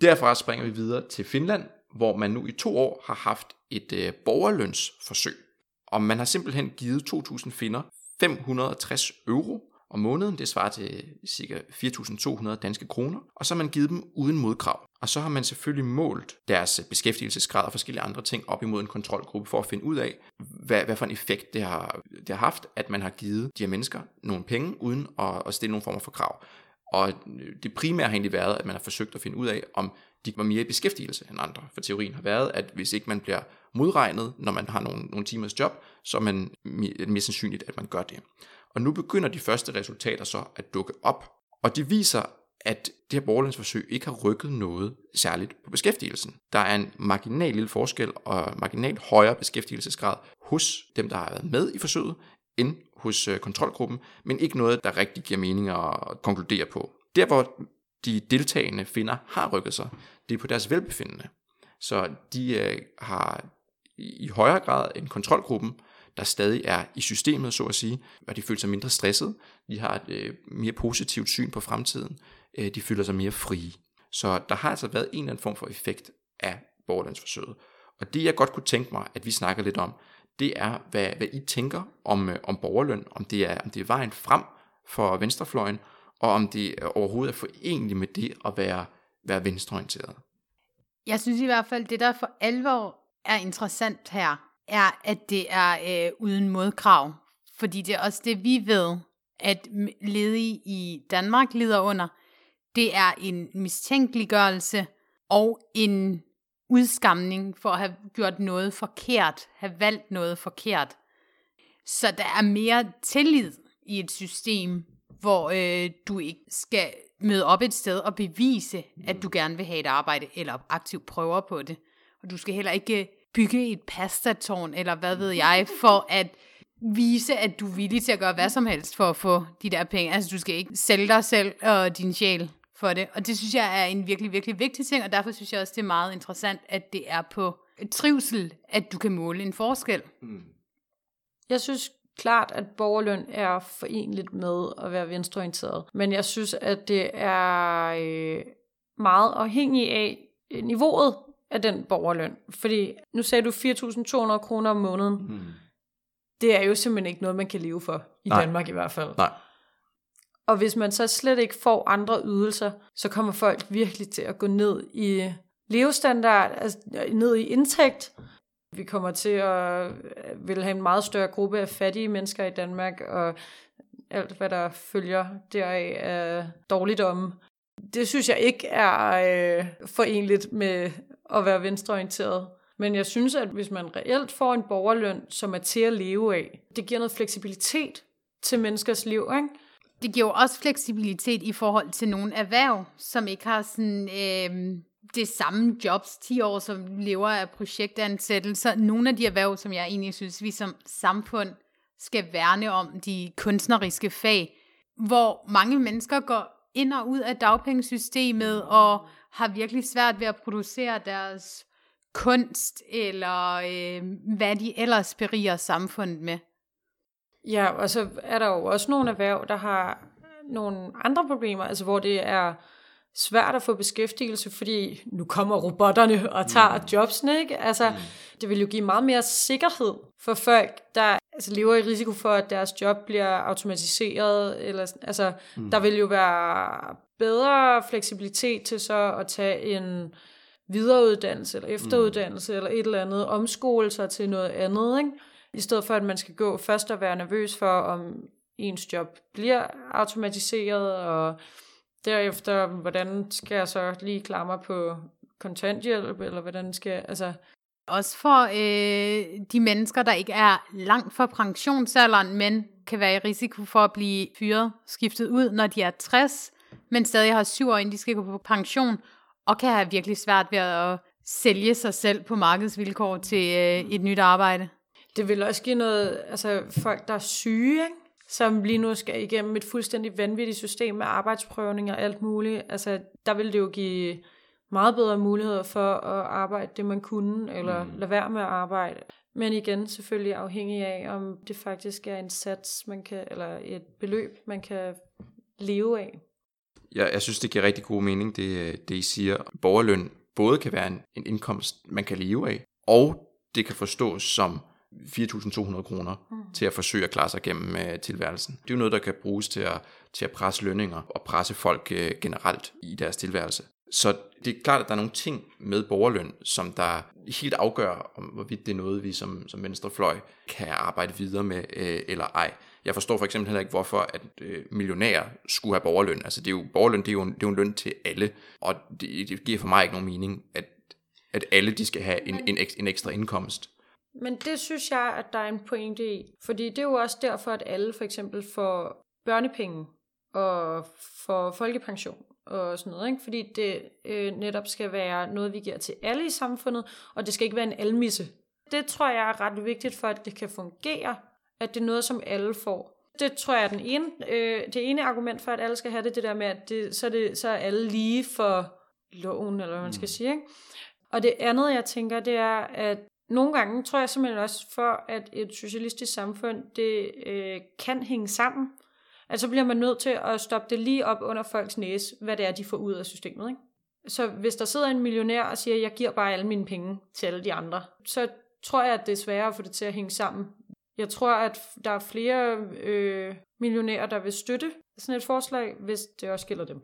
Derfra springer vi videre til Finland, hvor man nu i to år har haft et øh, borgerlønsforsøg. Og man har simpelthen givet 2.000 finder 560 euro om måneden. Det svarer til ca. 4.200 danske kroner. Og så har man givet dem uden modkrav. Og så har man selvfølgelig målt deres øh, beskæftigelsesgrad og forskellige andre ting op imod en kontrolgruppe for at finde ud af, hvad, hvad for en effekt det har, det har haft, at man har givet de her mennesker nogle penge uden at, at stille nogle former for krav. Og øh, det primære har egentlig været, at man har forsøgt at finde ud af, om de var mere i beskæftigelse end andre. For teorien har været, at hvis ikke man bliver modregnet, når man har nogle, nogle timers job, så er man mere sandsynligt, at man gør det. Og nu begynder de første resultater så at dukke op. Og de viser, at det her borgerlandsforsøg ikke har rykket noget særligt på beskæftigelsen. Der er en marginal lille forskel og marginalt højere beskæftigelsesgrad hos dem, der har været med i forsøget, end hos øh, kontrolgruppen, men ikke noget, der rigtig giver mening at konkludere på. Der, hvor de deltagende finder har rykket sig, det er på deres velbefindende. Så de øh, har i højere grad end kontrolgruppen, der stadig er i systemet, så at sige, og de føler sig mindre stresset, de har et øh, mere positivt syn på fremtiden, øh, de føler sig mere frie. Så der har altså været en eller anden form for effekt af borgerlandsforsøget. Og det jeg godt kunne tænke mig, at vi snakker lidt om, det er, hvad, hvad I tænker om, øh, om borgerløn, om det, er, om det er vejen frem for venstrefløjen, og om det overhovedet er forenligt med det at være, være venstreorienteret. Jeg synes i hvert fald, det der for alvor er interessant her, er, at det er øh, uden modkrav. Fordi det er også det, vi ved, at ledige i Danmark lider under. Det er en mistænkeliggørelse og en udskamning for at have gjort noget forkert, have valgt noget forkert. Så der er mere tillid i et system, hvor øh, du ikke skal møde op et sted og bevise, at du gerne vil have et arbejde, eller aktivt prøver på det. Og du skal heller ikke bygge et pastatårn, eller hvad ved [laughs] jeg, for at vise, at du er villig til at gøre hvad som helst for at få de der penge. Altså, du skal ikke sælge dig selv og din sjæl for det. Og det synes jeg er en virkelig, virkelig vigtig ting, og derfor synes jeg også, det er meget interessant, at det er på trivsel, at du kan måle en forskel. Mm. Jeg synes klart, at borgerløn er forenligt med at være venstreorienteret, men jeg synes, at det er øh, meget afhængigt af niveauet af den borgerløn. Fordi nu sagde du 4.200 kroner om måneden. Mm. Det er jo simpelthen ikke noget, man kan leve for, i Nej. Danmark i hvert fald. Nej. Og hvis man så slet ikke får andre ydelser, så kommer folk virkelig til at gå ned i levestandard, altså ned i indtægt. Vi kommer til at øh, vil have en meget større gruppe af fattige mennesker i Danmark, og alt hvad der følger deraf af dårligdomme. Det synes jeg ikke er øh, forenligt med at være venstreorienteret. Men jeg synes, at hvis man reelt får en borgerløn, som er til at leve af, det giver noget fleksibilitet til menneskers liv, ikke? Det giver jo også fleksibilitet i forhold til nogle erhverv, som ikke har sådan, øh, det samme jobs 10 år, som lever af projektansættelser. Nogle af de erhverv, som jeg egentlig synes, vi som samfund skal værne om, de kunstneriske fag, hvor mange mennesker går ind og ud af dagpengesystemet og har virkelig svært ved at producere deres kunst, eller øh, hvad de ellers beriger samfundet med. Ja, og så er der jo også nogle erhverv, der har nogle andre problemer, altså hvor det er svært at få beskæftigelse, fordi nu kommer robotterne og tager mm. jobsene, ikke? Altså, mm. det vil jo give meget mere sikkerhed for folk, der altså, lever i risiko for, at deres job bliver automatiseret, eller, altså, mm. der vil jo være bedre fleksibilitet til så at tage en videreuddannelse, eller efteruddannelse, mm. eller et eller andet, omskole sig til noget andet, ikke? I stedet for, at man skal gå først og være nervøs for, om ens job bliver automatiseret, og derefter, hvordan skal jeg så lige klare mig på kontanthjælp, eller hvordan skal altså... Også for øh, de mennesker, der ikke er langt fra pensionsalderen, men kan være i risiko for at blive fyret, skiftet ud, når de er 60, men stadig har syv år, inden de skal gå på pension, og kan have virkelig svært ved at sælge sig selv på markedsvilkår til øh, et nyt arbejde. Det vil også give noget, altså folk, der er syge, ikke? Som lige nu skal igennem et fuldstændig vanvittigt system med arbejdsprøvning og alt muligt. Altså, der vil det jo give meget bedre muligheder for at arbejde det, man kunne, eller mm. lade være med at arbejde. Men igen, selvfølgelig afhængig af, om det faktisk er en sats, man kan, eller et beløb, man kan leve af. Ja, jeg synes, det giver rigtig god mening, det, det I siger. Borgerløn både kan være en, en indkomst, man kan leve af, og det kan forstås som 4.200 kroner mm. til at forsøge at klare sig gennem uh, tilværelsen. Det er jo noget, der kan bruges til at, til at presse lønninger og presse folk uh, generelt i deres tilværelse. Så det er klart, at der er nogle ting med borgerløn, som der helt afgør, om hvorvidt det er noget, vi som, som venstrefløj kan arbejde videre med uh, eller ej. Jeg forstår for eksempel heller ikke, hvorfor at øh, millionærer skulle have borgerløn. Altså det er jo, borgerløn det er jo, en, det er jo en løn til alle, og det, det giver for mig ikke nogen mening, at, at alle de skal have en, en, en ekstra indkomst. Men det synes jeg, at der er en pointe i. Fordi det er jo også derfor, at alle for eksempel får børnepenge og får folkepension og sådan noget. Ikke? Fordi det øh, netop skal være noget, vi giver til alle i samfundet, og det skal ikke være en almisse. Det tror jeg er ret vigtigt for, at det kan fungere, at det er noget, som alle får. Det tror jeg er den ene, øh, det ene argument for, at alle skal have det, det der med, at det, så, er det, så er alle lige for loven, eller hvad man skal sige. Ikke? Og det andet, jeg tænker, det er, at nogle gange tror jeg simpelthen også for, at et socialistisk samfund, det øh, kan hænge sammen. Altså bliver man nødt til at stoppe det lige op under folks næse, hvad det er, de får ud af systemet. Ikke? Så hvis der sidder en millionær og siger, jeg giver bare alle mine penge til alle de andre, så tror jeg, at det er sværere at få det til at hænge sammen. Jeg tror, at der er flere øh, millionærer, der vil støtte sådan et forslag, hvis det også gælder dem.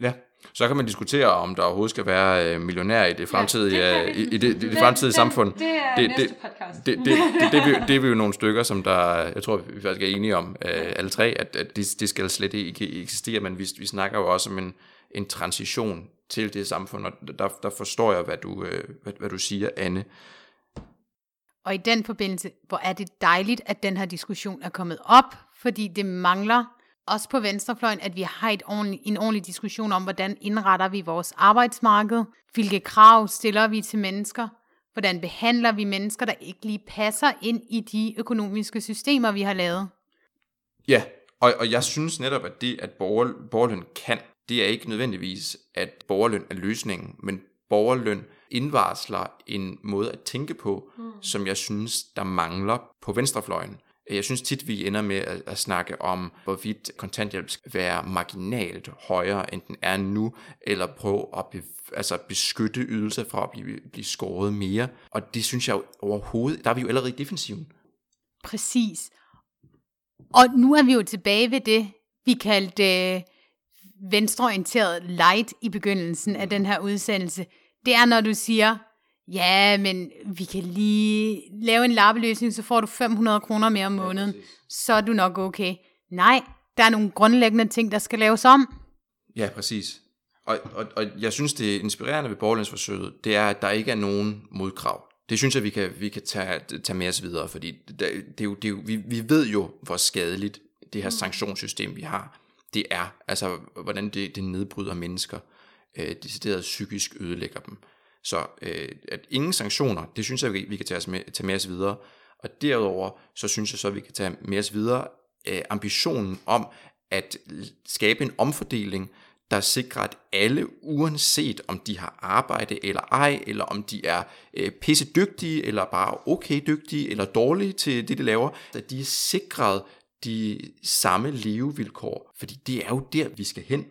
Ja, så kan man diskutere, om der overhovedet skal være øh, millionær i det fremtidige, ja, det i, i det, det, det fremtidige det, samfund. Det er det, næste podcast. Det, det, det, det, det, det, det er vi jo nogle stykker, som der, jeg tror, vi faktisk er enige om, øh, alle tre, at, at det, det skal slet ikke eksistere, men vi, vi snakker jo også om en, en transition til det samfund, og der, der forstår jeg, hvad du, øh, hvad, hvad du siger, Anne. Og i den forbindelse, hvor er det dejligt, at den her diskussion er kommet op, fordi det mangler også på venstrefløjen, at vi har et ordentlig, en ordentlig diskussion om, hvordan indretter vi vores arbejdsmarked, hvilke krav stiller vi til mennesker, hvordan behandler vi mennesker, der ikke lige passer ind i de økonomiske systemer, vi har lavet. Ja, og, og jeg synes netop, at det, at borger, borgerløn kan, det er ikke nødvendigvis, at borgerløn er løsningen, men borgerløn indvarsler en måde at tænke på, mm. som jeg synes, der mangler på venstrefløjen. Jeg synes tit, vi ender med at, at snakke om, hvorvidt kontanthjælp skal være marginalt højere, end den er nu, eller prøve at be, altså beskytte ydelser fra at blive, blive skåret mere. Og det synes jeg overhovedet, der er vi jo allerede i defensiven. Præcis. Og nu er vi jo tilbage ved det, vi kaldte øh, venstreorienteret light i begyndelsen af den her udsendelse. Det er, når du siger, ja, men vi kan lige lave en lappeløsning, så får du 500 kroner mere om måneden. Ja, så er du nok okay. Nej, der er nogle grundlæggende ting, der skal laves om. Ja, præcis. Og, og, og jeg synes, det inspirerende ved borgerlandsforsøget, det er, at der ikke er nogen modkrav. Det synes jeg, vi kan, vi kan tage, tage med os videre, fordi det, det er jo, det jo, vi, vi ved jo, hvor skadeligt det her mm. sanktionssystem, vi har, det er. Altså, hvordan det, det nedbryder mennesker, øh, decideret psykisk ødelægger dem. Så øh, at ingen sanktioner, det synes jeg, vi kan tage, os med, tage med os videre. Og derudover, så synes jeg så, at vi kan tage med os videre øh, ambitionen om at skabe en omfordeling, der sikrer, at alle, uanset om de har arbejde eller ej, eller om de er øh, pisse dygtige, eller bare okay dygtige, eller dårlige til det, de laver, at de er sikret de samme levevilkår. Fordi det er jo der, vi skal hen.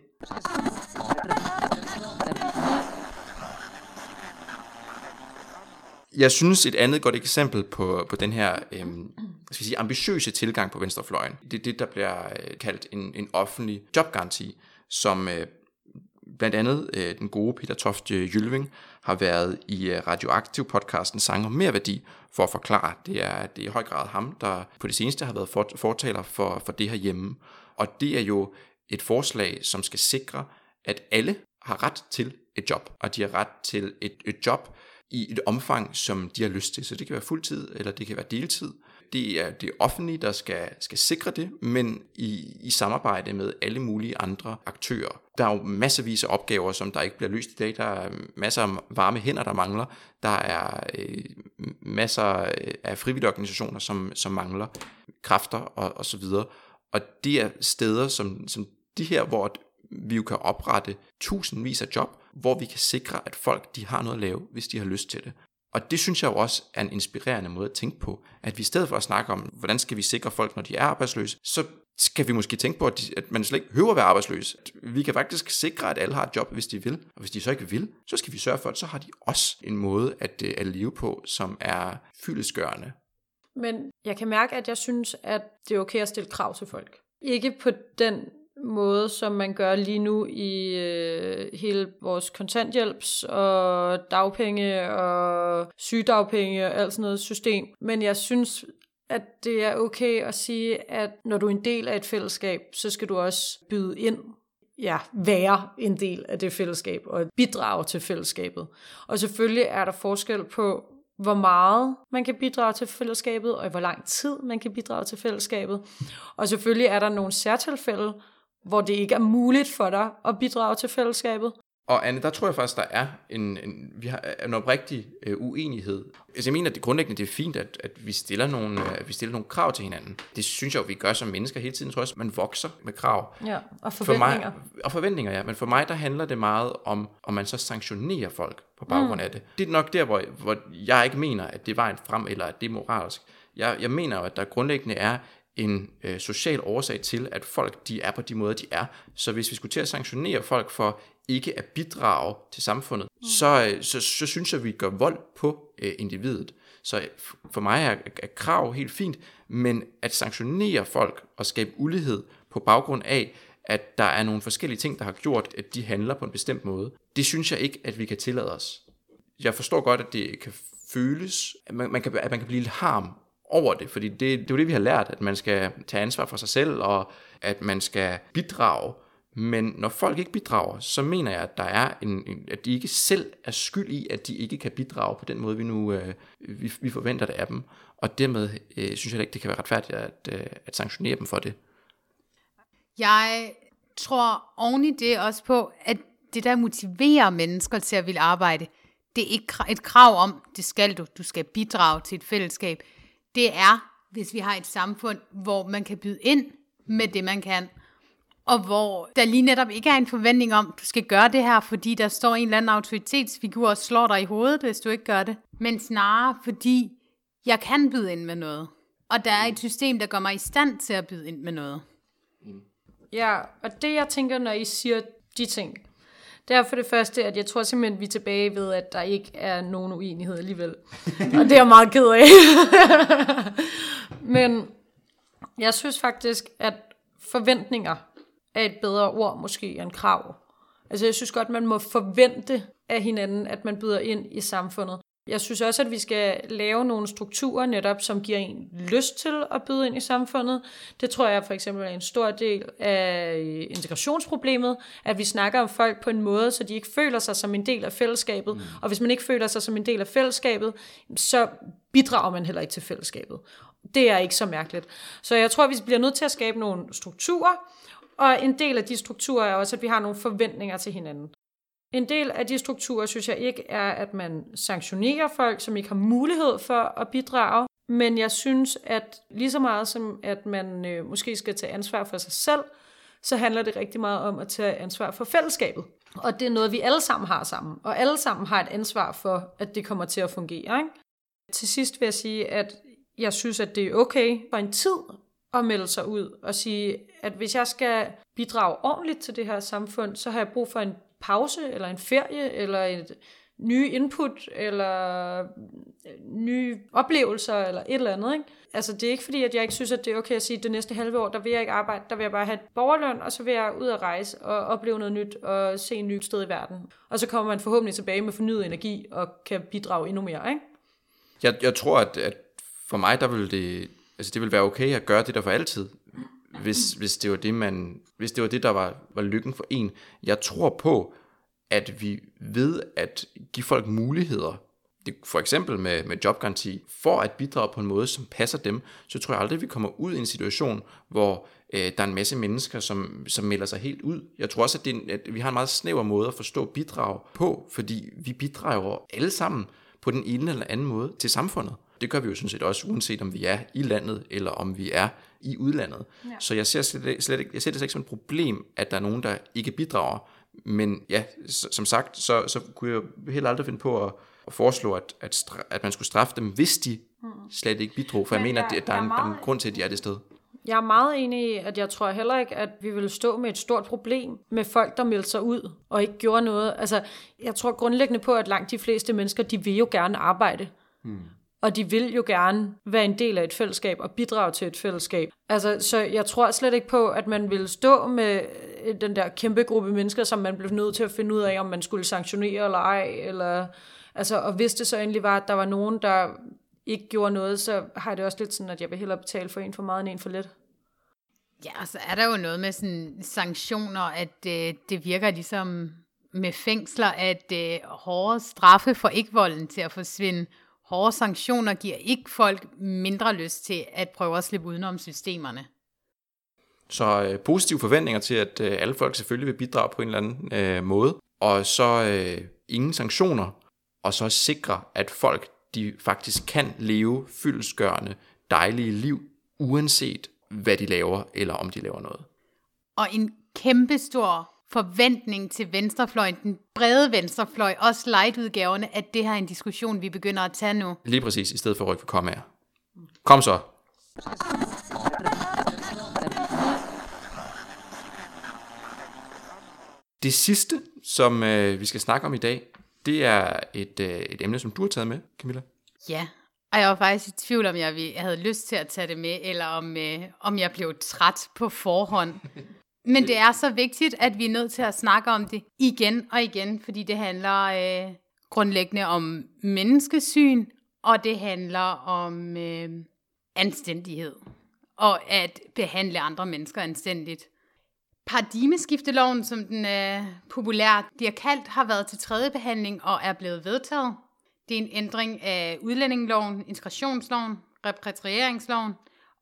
Jeg synes et andet godt eksempel på, på den her øhm, skal sige, ambitiøse tilgang på venstrefløjen, det er det, der bliver øh, kaldt en, en offentlig jobgaranti, som øh, blandt andet øh, den gode Peter Toft Jylving har været i øh, radioaktiv podcasten Sanger Mere Værdi for at forklare. Det er, det er i høj grad ham, der på det seneste har været for, fortaler for, for det her hjemme. Og det er jo et forslag, som skal sikre, at alle har ret til et job, og de har ret til et, et job, i et omfang, som de har lyst til. Så det kan være fuldtid, eller det kan være deltid. Det er det offentlige, der skal, skal sikre det, men i, i samarbejde med alle mulige andre aktører. Der er jo masservis af opgaver, som der ikke bliver løst i dag. Der er masser af varme hænder, der mangler. Der er øh, masser af frivillige organisationer, som, som mangler kræfter og, og så videre. Og det er steder som, som de her, hvor vi jo kan oprette tusindvis af job, hvor vi kan sikre, at folk de har noget at lave, hvis de har lyst til det. Og det synes jeg jo også er en inspirerende måde at tænke på, at vi i stedet for at snakke om, hvordan skal vi sikre folk, når de er arbejdsløse, så skal vi måske tænke på, at, de, at man slet ikke behøver at være arbejdsløs. At vi kan faktisk sikre, at alle har et job, hvis de vil. Og hvis de så ikke vil, så skal vi sørge for, at så har de også en måde at, øh, at leve på, som er fyldesgørende. Men jeg kan mærke, at jeg synes, at det er okay at stille krav til folk. Ikke på den måde, som man gør lige nu i øh, hele vores kontanthjælps og dagpenge og sygedagpenge og alt sådan noget system. Men jeg synes, at det er okay at sige, at når du er en del af et fællesskab, så skal du også byde ind ja, være en del af det fællesskab og bidrage til fællesskabet. Og selvfølgelig er der forskel på, hvor meget man kan bidrage til fællesskabet, og i hvor lang tid man kan bidrage til fællesskabet. Og selvfølgelig er der nogle særtilfælde, hvor det ikke er muligt for dig at bidrage til fællesskabet. Og Anne, der tror jeg faktisk, der er en, en, vi har en oprigtig øh, uenighed. Altså jeg mener, at det grundlæggende det er fint, at, at vi, stiller nogle, øh, at vi stiller nogle krav til hinanden. Det synes jeg jo, vi gør som mennesker hele tiden. Jeg tror også, man vokser med krav. Ja, og forventninger. For mig, og forventninger, ja. Men for mig, der handler det meget om, om man så sanktionerer folk på baggrund mm. af det. Det er nok der, hvor, hvor jeg ikke mener, at det er vejen frem, eller at det er moralsk. Jeg, jeg mener jo, at der grundlæggende er en øh, social årsag til, at folk de er på de måder, de er. Så hvis vi skulle til at sanktionere folk for ikke at bidrage til samfundet, mm. så, øh, så, så synes jeg, at vi gør vold på øh, individet. Så for mig er, er krav helt fint, men at sanktionere folk og skabe ulighed på baggrund af, at der er nogle forskellige ting, der har gjort, at de handler på en bestemt måde, det synes jeg ikke, at vi kan tillade os. Jeg forstår godt, at det kan føles, at man, man, kan, at man kan blive lidt harm over det, fordi det, det er jo det, vi har lært, at man skal tage ansvar for sig selv, og at man skal bidrage. Men når folk ikke bidrager, så mener jeg, at der er en, en at de ikke selv er skyld i, at de ikke kan bidrage på den måde, vi nu øh, vi, vi forventer det af dem. Og dermed øh, synes jeg ikke, det kan være retfærdigt at, øh, at sanktionere dem for det. Jeg tror oven i det også på, at det der motiverer mennesker til at ville arbejde, det er ikke et krav om, det skal du, du skal bidrage til et fællesskab det er, hvis vi har et samfund, hvor man kan byde ind med det, man kan, og hvor der lige netop ikke er en forventning om, du skal gøre det her, fordi der står en eller anden autoritetsfigur og slår dig i hovedet, hvis du ikke gør det, men snarere fordi jeg kan byde ind med noget. Og der er et system, der gør mig i stand til at byde ind med noget. Ja, og det jeg tænker, når I siger de ting, det er for det første, at jeg tror simpelthen, vi er tilbage ved, at der ikke er nogen uenighed alligevel. [laughs] Og det er jeg meget ked af. Men jeg synes faktisk, at forventninger er et bedre ord måske end krav. Altså jeg synes godt, man må forvente af hinanden, at man byder ind i samfundet. Jeg synes også, at vi skal lave nogle strukturer netop, som giver en lyst til at byde ind i samfundet. Det tror jeg for eksempel er en stor del af integrationsproblemet, at vi snakker om folk på en måde, så de ikke føler sig som en del af fællesskabet. Mm. Og hvis man ikke føler sig som en del af fællesskabet, så bidrager man heller ikke til fællesskabet. Det er ikke så mærkeligt. Så jeg tror, vi bliver nødt til at skabe nogle strukturer, og en del af de strukturer er også, at vi har nogle forventninger til hinanden. En del af de strukturer, synes jeg ikke, er, at man sanktionerer folk, som ikke har mulighed for at bidrage. Men jeg synes, at lige så meget som, at man øh, måske skal tage ansvar for sig selv, så handler det rigtig meget om at tage ansvar for fællesskabet. Og det er noget, vi alle sammen har sammen. Og alle sammen har et ansvar for, at det kommer til at fungere. Ikke? Til sidst vil jeg sige, at jeg synes, at det er okay for en tid at melde sig ud og sige, at hvis jeg skal bidrage ordentligt til det her samfund, så har jeg brug for en pause, eller en ferie, eller et nye input, eller øh, nye oplevelser, eller et eller andet. Ikke? Altså det er ikke fordi, at jeg ikke synes, at det er okay at sige, at det næste halve år, der vil jeg ikke arbejde, der vil jeg bare have et borgerløn, og så vil jeg ud og rejse og opleve noget nyt, og se en ny sted i verden. Og så kommer man forhåbentlig tilbage med fornyet energi, og kan bidrage endnu mere. Ikke? Jeg, jeg tror, at, at for mig, der vil det, altså det vil være okay at gøre det der for altid hvis, hvis det var det, man, hvis det var det, der var, var lykken for en. Jeg tror på, at vi ved at give folk muligheder, det, for eksempel med, med jobgaranti, for at bidrage på en måde, som passer dem, så tror jeg aldrig, at vi kommer ud i en situation, hvor øh, der er en masse mennesker, som, som melder sig helt ud. Jeg tror også, at, det, at vi har en meget snæver måde at forstå bidrag på, fordi vi bidrager alle sammen på den ene eller anden måde til samfundet. Det gør vi jo sådan set også, uanset om vi er i landet, eller om vi er i udlandet. Ja. Så jeg ser, slet, slet ikke, jeg ser det slet ikke som et problem, at der er nogen, der ikke bidrager. Men ja, som sagt, så, så kunne jeg heller aldrig finde på at, at foreslå, at, at, at man skulle straffe dem, hvis de hmm. slet ikke bidrog. For Men jeg mener, at, der, er en, der er en grund til, at de er det sted. Jeg er meget enig i, at jeg tror heller ikke, at vi vil stå med et stort problem med folk, der meldte sig ud og ikke gjorde noget. Altså, jeg tror grundlæggende på, at langt de fleste mennesker, de vil jo gerne arbejde. Hmm og de vil jo gerne være en del af et fællesskab og bidrage til et fællesskab. Altså, så jeg tror slet ikke på, at man vil stå med øh, den der kæmpe gruppe mennesker, som man blev nødt til at finde ud af, om man skulle sanktionere eller ej. Eller, altså, og hvis det så endelig var, at der var nogen, der ikke gjorde noget, så har det også lidt sådan, at jeg vil hellere betale for en for meget end en for lidt. Ja, og så er der jo noget med sådan sanktioner, at øh, det virker ligesom med fængsler, at øh, hårde straffe for ikke volden til at forsvinde Hårde sanktioner giver ikke folk mindre lyst til at prøve at slippe udenom systemerne. Så øh, positive forventninger til, at øh, alle folk selvfølgelig vil bidrage på en eller anden øh, måde. og så øh, ingen sanktioner, og så sikre, at folk de faktisk kan leve fyldesgørende, dejlige liv, uanset hvad de laver, eller om de laver noget. Og en kæmpestor forventning til venstrefløjen, den brede venstrefløj, også light-udgaverne, at det her er en diskussion, vi begynder at tage nu. Lige præcis, i stedet for at rykke for kommaer. Kom så. Det sidste, som øh, vi skal snakke om i dag, det er et, øh, et emne, som du har taget med, Camilla. Ja, og jeg var faktisk i tvivl om, jeg havde lyst til at tage det med, eller om, øh, om jeg blev træt på forhånd. Men det er så vigtigt, at vi er nødt til at snakke om det igen og igen, fordi det handler øh, grundlæggende om menneskesyn, og det handler om øh, anstændighed, og at behandle andre mennesker anstændigt. Paradigmeskifteloven, som den øh, populært bliver kaldt, har været til tredje behandling og er blevet vedtaget. Det er en ændring af udlændingeloven, integrationsloven, repatrieringsloven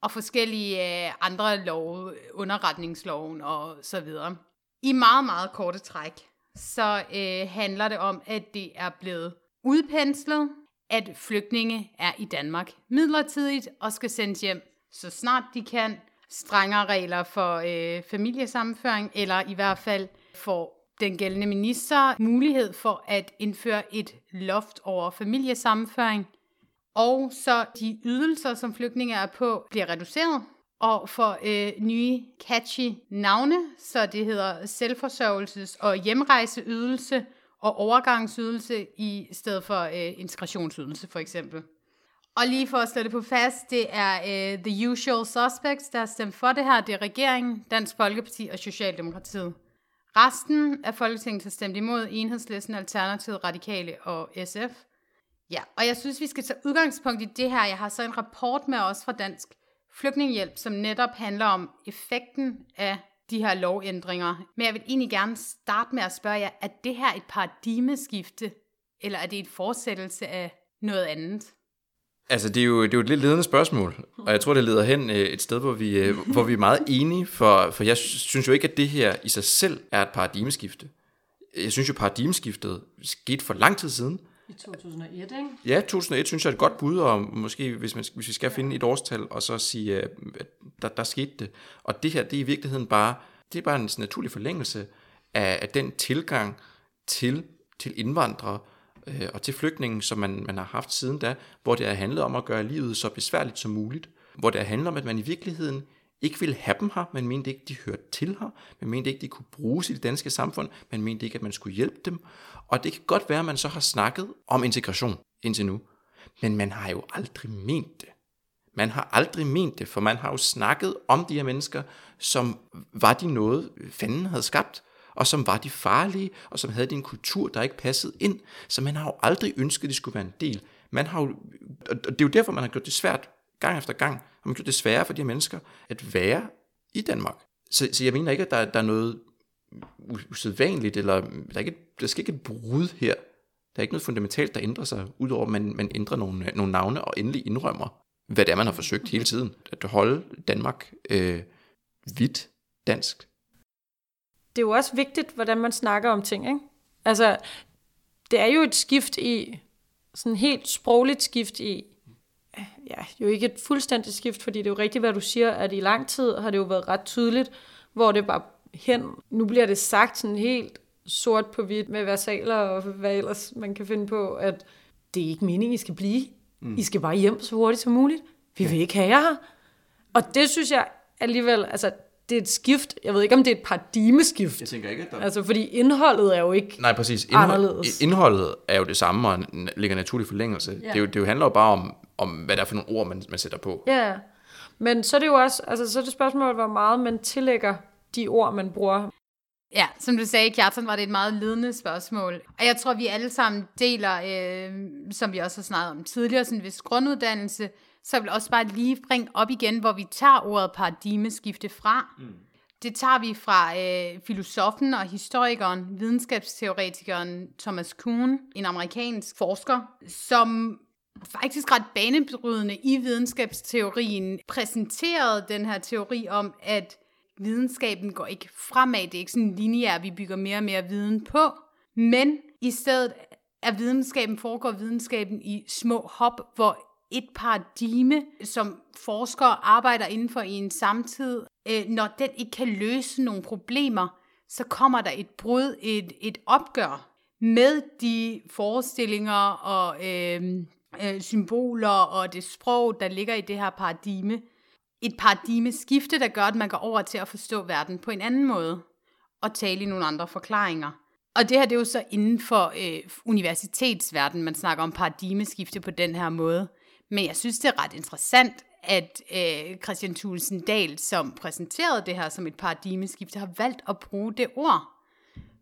og forskellige øh, andre love, underretningsloven og så videre. I meget, meget korte træk, så øh, handler det om, at det er blevet udpenslet, at flygtninge er i Danmark midlertidigt og skal sendes hjem så snart de kan. Strengere regler for øh, familiesammenføring, eller i hvert fald får den gældende minister mulighed for at indføre et loft over familiesammenføring, og så de ydelser, som flygtninge er på, bliver reduceret, og for øh, nye catchy navne, så det hedder selvforsørgelses- og hjemrejseydelse og overgangsydelse i stedet for øh, integrationsydelse for eksempel. Og lige for at slå det på fast, det er øh, The Usual Suspects, der har stemt for det her. Det er regeringen, Dansk Folkeparti og Socialdemokratiet. Resten af Folketinget har stemt imod Enhedslisten, Alternativet, Radikale og SF. Ja, og jeg synes, vi skal tage udgangspunkt i det her. Jeg har så en rapport med os fra Dansk Flygtningehjælp, som netop handler om effekten af de her lovændringer. Men jeg vil egentlig gerne starte med at spørge jer, er det her et paradigmeskifte, eller er det et fortsættelse af noget andet? Altså, det er, jo, det er jo et lidt ledende spørgsmål, og jeg tror, det leder hen øh, et sted, hvor vi, øh, hvor vi er meget enige, for, for jeg synes jo ikke, at det her i sig selv er et paradigmeskifte. Jeg synes jo, paradigmeskiftet skete for lang tid siden. I 2001, ikke? Ja, 2001 synes jeg er et godt bud, og måske hvis, man, hvis vi skal finde et årstal, og så sige, at der, der skete det. Og det her, det er i virkeligheden bare, det er bare en naturlig forlængelse af, af den tilgang til, til indvandrere, øh, og til flygtningen, som man, man har haft siden da, hvor det har handlet om at gøre livet så besværligt som muligt, hvor det har handlet om, at man i virkeligheden ikke ville have dem her, man mente ikke, de hørte til her, man mente ikke, de kunne bruges i det danske samfund, man mente ikke, at man skulle hjælpe dem, og det kan godt være, at man så har snakket om integration indtil nu, men man har jo aldrig ment det. Man har aldrig ment det, for man har jo snakket om de her mennesker, som var de noget, fanden havde skabt, og som var de farlige, og som havde en kultur, der ikke passede ind. Så man har jo aldrig ønsket, at de skulle være en del. Man har jo, og det er jo derfor, man har gjort det svært gang efter gang. Man gjort det sværere for de her mennesker at være i Danmark. Så, så jeg mener ikke, at der, der er noget usædvanligt, eller der, er ikke, der skal ikke et brud her. Der er ikke noget fundamentalt, der ændrer sig, udover at man, man ændrer nogle, nogle navne og endelig indrømmer, hvad det er, man har forsøgt hele tiden. At holde Danmark øh, hvidt dansk det er jo også vigtigt, hvordan man snakker om ting, ikke? Altså, det er jo et skift i, sådan helt sprogligt skift i, ja, jo ikke et fuldstændigt skift, fordi det er jo rigtigt, hvad du siger, at i lang tid har det jo været ret tydeligt, hvor det bare hen. Nu bliver det sagt sådan helt sort på hvidt med versaler og hvad ellers man kan finde på, at det er ikke meningen, I skal blive. Mm. I skal bare hjem så hurtigt som muligt. Vi vil ikke have jer her. Og det synes jeg alligevel, altså det er et skift. Jeg ved ikke, om det er et paradigmeskift. Jeg tænker ikke, at der... Altså, fordi indholdet er jo ikke Nej, præcis. Indhold, anderledes. Indholdet er jo det samme, og ligger naturlig forlængelse. Ja. Det, jo, det jo handler jo bare om, om, hvad det er for nogle ord, man, man sætter på. Ja, men så er det jo også, altså, så er det spørgsmål, hvor meget man tillægger de ord, man bruger. Ja, som du sagde, Kjartan, var det et meget ledende spørgsmål. Og jeg tror, vi alle sammen deler, øh, som vi også har snakket om tidligere, sådan en vis grunduddannelse, så vil også bare lige bringe op igen, hvor vi tager ordet paradigmeskifte fra. Mm. Det tager vi fra øh, filosofen og historikeren, videnskabsteoretikeren Thomas Kuhn, en amerikansk forsker, som faktisk ret banebrydende i videnskabsteorien præsenterede den her teori om, at videnskaben går ikke fremad. Det er ikke sådan lineær, vi bygger mere og mere viden på. Men i stedet er videnskaben, foregår videnskaben i små hop, hvor et paradigme, som forskere arbejder inden for i en samtid, øh, når den ikke kan løse nogle problemer, så kommer der et brud, et, et opgør med de forestillinger og øh, øh, symboler og det sprog, der ligger i det her paradigme. Et paradigmeskifte, der gør, at man går over til at forstå verden på en anden måde og tale i nogle andre forklaringer. Og det her det er jo så inden for øh, universitetsverdenen, man snakker om paradigmeskifte på den her måde. Men jeg synes, det er ret interessant, at øh, Christian Thulesen Dahl, som præsenterede det her som et paradigmeskifte, har valgt at bruge det ord.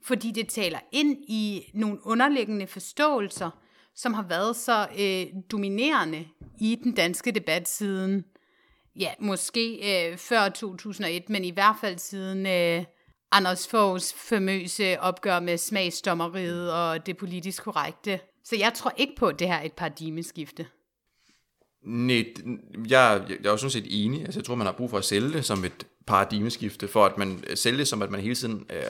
Fordi det taler ind i nogle underliggende forståelser, som har været så øh, dominerende i den danske debat siden, ja, måske øh, før 2001, men i hvert fald siden øh, Anders Foghs famøse opgør med smagsdommeriet og det politisk korrekte. Så jeg tror ikke på, at det her er et paradigmeskifte. Nej, jeg, jeg er jo sådan set enig. Altså, jeg tror, man har brug for at sælge det som et paradigmeskifte, for at man sælger det som, at man hele tiden øh,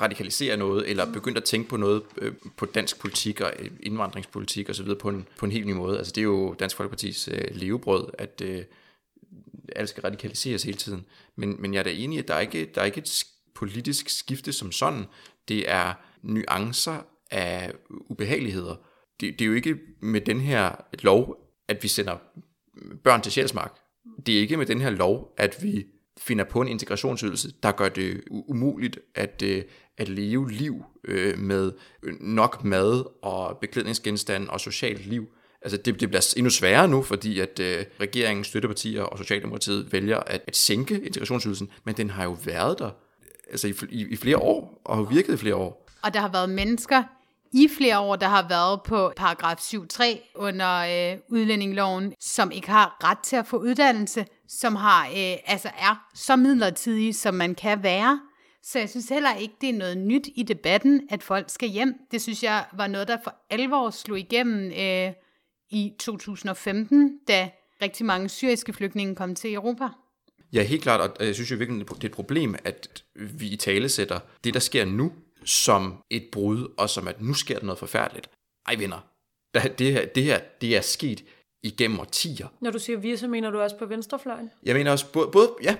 radikalisere noget, eller begynder at tænke på noget øh, på dansk politik og øh, indvandringspolitik osv. På en, på en helt ny måde. Altså, det er jo Dansk Folkepartis øh, levebrød, at øh, alt skal radikaliseres hele tiden. Men, men jeg er da enig, at der er ikke, der er ikke et politisk skifte som sådan. Det er nuancer af ubehageligheder. Det, det er jo ikke med den her lov, at vi sender børn til sjælsmark. Det er ikke med den her lov, at vi finder på en integrationsydelse, der gør det umuligt at, øh, at leve liv øh, med øh, nok mad og beklædningsgenstande og socialt liv. Altså det, det bliver endnu sværere nu, fordi at øh, regeringen, støttepartier og Socialdemokratiet vælger at, at sænke integrationsydelsen, men den har jo været der altså i, i, i flere år, og har virket i flere år. Og der har været mennesker i flere år, der har været på paragraf 7.3 under øh, udlændingloven, som ikke har ret til at få uddannelse, som har øh, altså er så midlertidige, som man kan være. Så jeg synes heller ikke, det er noget nyt i debatten, at folk skal hjem. Det synes jeg var noget, der for alvor slog igennem øh, i 2015, da rigtig mange syriske flygtninge kom til Europa. Ja, helt klart, og jeg synes jo virkelig, det er et problem, at vi i tale sætter det, der sker nu, som et brud, og som at nu sker der noget forfærdeligt. Ej venner, det her, det her det er sket igennem årtier. Når du siger vi, så mener du også på venstrefløjen? Jeg mener også både, både ja,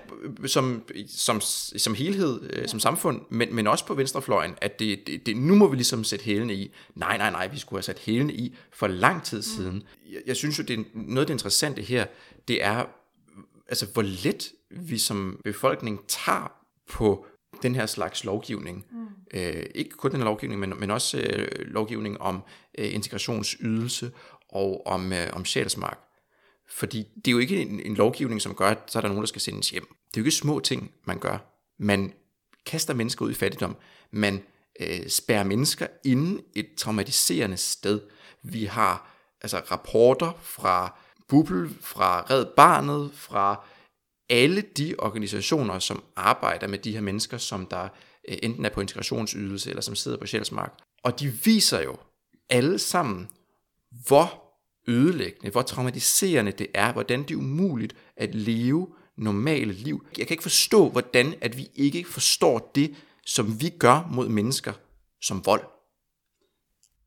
som, som, som helhed, ja. Øh, som samfund, men, men også på venstrefløjen, at det, det, det, nu må vi ligesom sætte hælene i. Nej, nej, nej, vi skulle have sat hælene i for lang tid mm. siden. Jeg, jeg synes jo, det er noget af det interessante her, det er, altså hvor let vi som befolkning tager på den her slags lovgivning. Mm. Øh, ikke kun den her lovgivning, men, men også øh, lovgivning om øh, integrationsydelse og om, øh, om sjælsmark. Fordi det er jo ikke en, en lovgivning, som gør, at så er der nogen, der skal sendes hjem. Det er jo ikke små ting, man gør. Man kaster mennesker ud i fattigdom. Man øh, spærrer mennesker inde et traumatiserende sted. Vi har altså rapporter fra Bubble, fra Red Barnet, fra alle de organisationer, som arbejder med de her mennesker, som der øh, enten er på integrationsydelse eller som sidder på Sjælsmark. Og de viser jo alle sammen, hvor ødelæggende, hvor traumatiserende det er, hvordan det er umuligt at leve normale liv. Jeg kan ikke forstå, hvordan at vi ikke forstår det, som vi gør mod mennesker som vold.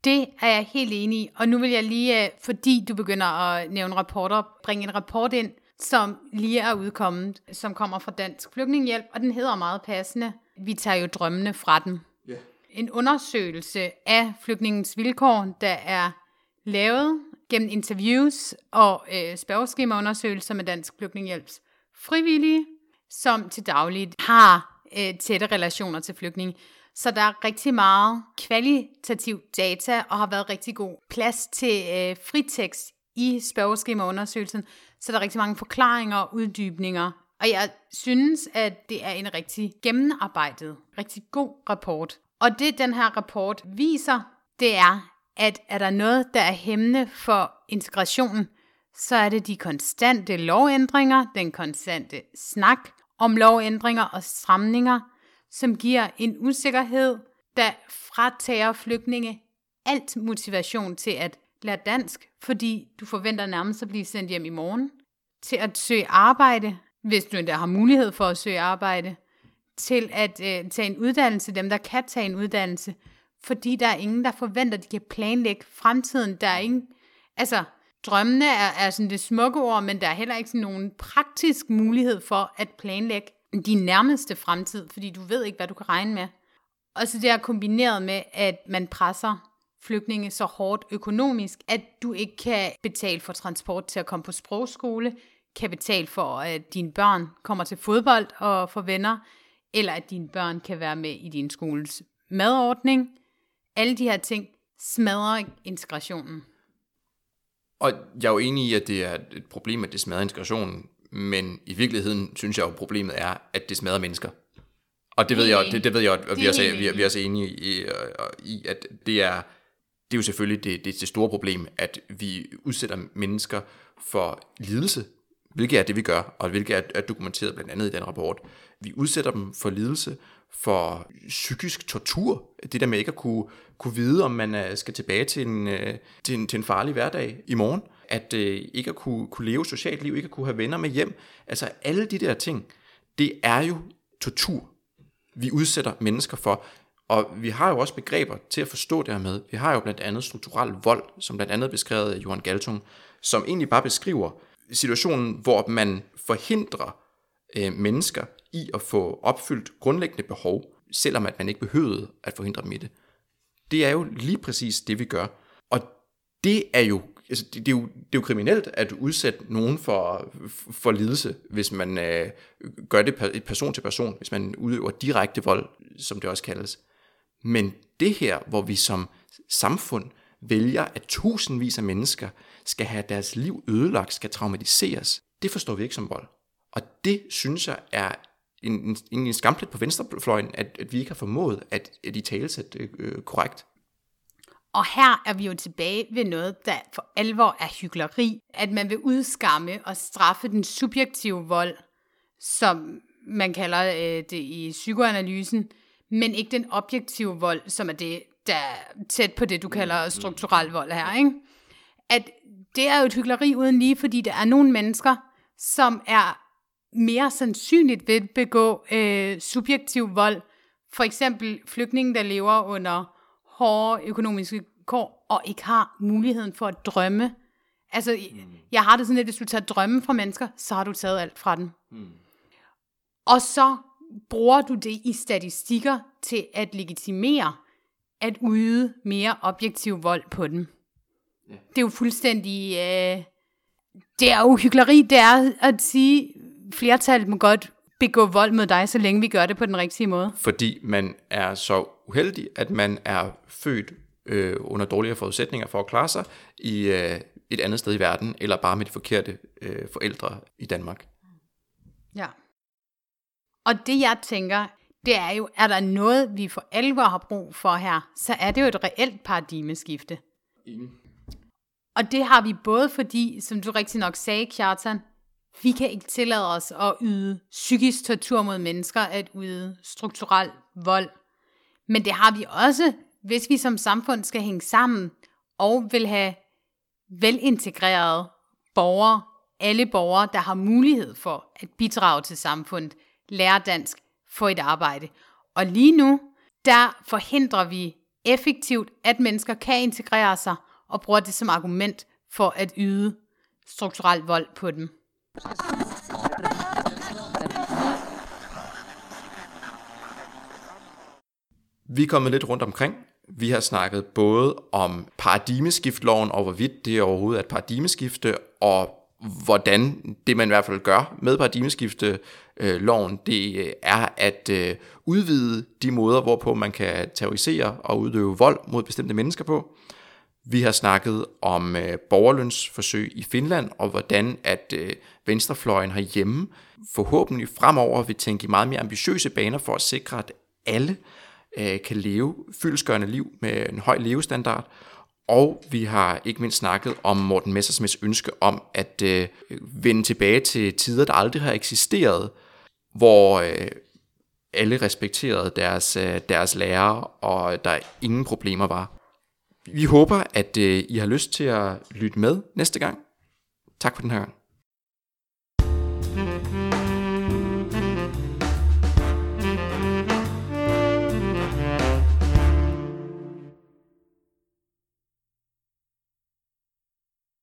Det er jeg helt enig i, og nu vil jeg lige, øh, fordi du begynder at nævne rapporter, bringe en rapport ind, som lige er udkommet, som kommer fra Dansk Flygtningehjælp, og den hedder meget passende, Vi tager jo drømmene fra dem. Yeah. En undersøgelse af flygtningens vilkår, der er lavet gennem interviews og øh, spørgeskemaundersøgelser med Dansk Flygtningehjælps frivillige, som til dagligt har øh, tætte relationer til flygtninge. Så der er rigtig meget kvalitativ data, og har været rigtig god plads til øh, fritekst i spørgeskemaundersøgelsen, så der er rigtig mange forklaringer og uddybninger. Og jeg synes, at det er en rigtig gennemarbejdet, rigtig god rapport. Og det, den her rapport viser, det er, at er der noget, der er hæmmende for integrationen, så er det de konstante lovændringer, den konstante snak om lovændringer og stramninger, som giver en usikkerhed, der fratager flygtninge alt motivation til at lære dansk, fordi du forventer nærmest at blive sendt hjem i morgen, til at søge arbejde, hvis du endda har mulighed for at søge arbejde, til at øh, tage en uddannelse, dem der kan tage en uddannelse, fordi der er ingen, der forventer, at de kan planlægge fremtiden. Der er ingen, altså, drømmene er, er sådan det smukke ord, men der er heller ikke sådan nogen praktisk mulighed for at planlægge din nærmeste fremtid, fordi du ved ikke, hvad du kan regne med. Og så det er kombineret med, at man presser flygtninge så hårdt økonomisk, at du ikke kan betale for transport til at komme på sprogskole, kan betale for, at dine børn kommer til fodbold og får venner, eller at dine børn kan være med i din skoles madordning. Alle de her ting smadrer integrationen. Og jeg er jo enig i, at det er et problem, at det smadrer integrationen, men i virkeligheden synes jeg jo, at problemet er, at det smadrer mennesker. Og det ved jeg, det, det ved jeg, og vi er, også, vi, er, vi er også enige i, i, at det er, det er jo selvfølgelig det, det, det store problem, at vi udsætter mennesker for lidelse, hvilket er det, vi gør, og hvilket er, er dokumenteret blandt andet i den rapport. Vi udsætter dem for lidelse, for psykisk tortur. Det der med ikke at kunne, kunne vide, om man øh, skal tilbage til en, øh, til en, til en farlig hverdag i morgen. At øh, ikke at kunne, kunne leve socialt liv, ikke at kunne have venner med hjem. Altså alle de der ting, det er jo tortur, vi udsætter mennesker for. Og vi har jo også begreber til at forstå det her med. Vi har jo blandt andet strukturel vold, som blandt andet beskrevet af Johan Galtung, som egentlig bare beskriver situationen, hvor man forhindrer øh, mennesker i at få opfyldt grundlæggende behov, selvom at man ikke behøvede at forhindre dem i det. Det er jo lige præcis det, vi gør. Og det er jo, altså det, det er jo, det er jo kriminelt at udsætte nogen for, for lidelse, hvis man øh, gør det person til person, hvis man udøver direkte vold, som det også kaldes. Men det her, hvor vi som samfund vælger, at tusindvis af mennesker skal have deres liv ødelagt, skal traumatiseres, det forstår vi ikke som vold. Og det synes jeg er en, en, en skamplet på venstrefløjen, at, at vi ikke har formået at, at i tale sætte øh, korrekt. Og her er vi jo tilbage ved noget, der for alvor er hyggeleri. At man vil udskamme og straffe den subjektive vold, som man kalder øh, det i psykoanalysen, men ikke den objektive vold, som er det, der er tæt på det, du kalder strukturel vold her. Ikke? At det er jo et hyggeleri uden lige, fordi der er nogle mennesker, som er mere sandsynligt vil begå øh, subjektiv vold. For eksempel flygtninge, der lever under hårde økonomiske kår, og ikke har muligheden for at drømme. Altså, mm. jeg har det sådan lidt, hvis du tager drømme fra mennesker, så har du taget alt fra dem. Mm. Og så bruger du det i statistikker til at legitimere, at yde mere objektiv vold på dem. Ja. Det er jo fuldstændig... Øh, det er jo hyggeleri, det er at sige, flertallet må godt begå vold mod dig, så længe vi gør det på den rigtige måde. Fordi man er så uheldig, at man er født øh, under dårligere forudsætninger for at klare sig i øh, et andet sted i verden, eller bare med de forkerte øh, forældre i Danmark. Ja. Og det jeg tænker, det er jo, er der noget, vi for alvor har brug for her, så er det jo et reelt paradigmeskifte. Enig. Og det har vi både fordi, som du rigtig nok sagde, Kjartan, vi kan ikke tillade os at yde psykisk tortur mod mennesker, at yde strukturel vold. Men det har vi også, hvis vi som samfund skal hænge sammen og vil have velintegrerede borgere, alle borgere, der har mulighed for at bidrage til samfundet, lære dansk, få et arbejde. Og lige nu, der forhindrer vi effektivt, at mennesker kan integrere sig og bruger det som argument for at yde strukturel vold på dem. Vi er kommet lidt rundt omkring. Vi har snakket både om paradigmeskiftloven, og hvorvidt det overhovedet er et paradigmeskifte, og hvordan det man i hvert fald gør med paradigmeskifte loven, det øh, er at øh, udvide de måder, hvorpå man kan terrorisere og udøve vold mod bestemte mennesker på. Vi har snakket om øh, borgerlønsforsøg i Finland, og hvordan at øh, venstrefløjen herhjemme forhåbentlig fremover vil tænke i meget mere ambitiøse baner for at sikre, at alle øh, kan leve fyldesgørende liv med en høj levestandard. Og vi har ikke mindst snakket om Morten Messersmiths ønske om at øh, vende tilbage til tider, der aldrig har eksisteret, hvor øh, alle respekterede deres, øh, deres lærere, og der ingen problemer var. Vi håber, at øh, I har lyst til at lytte med næste gang. Tak for den her gang.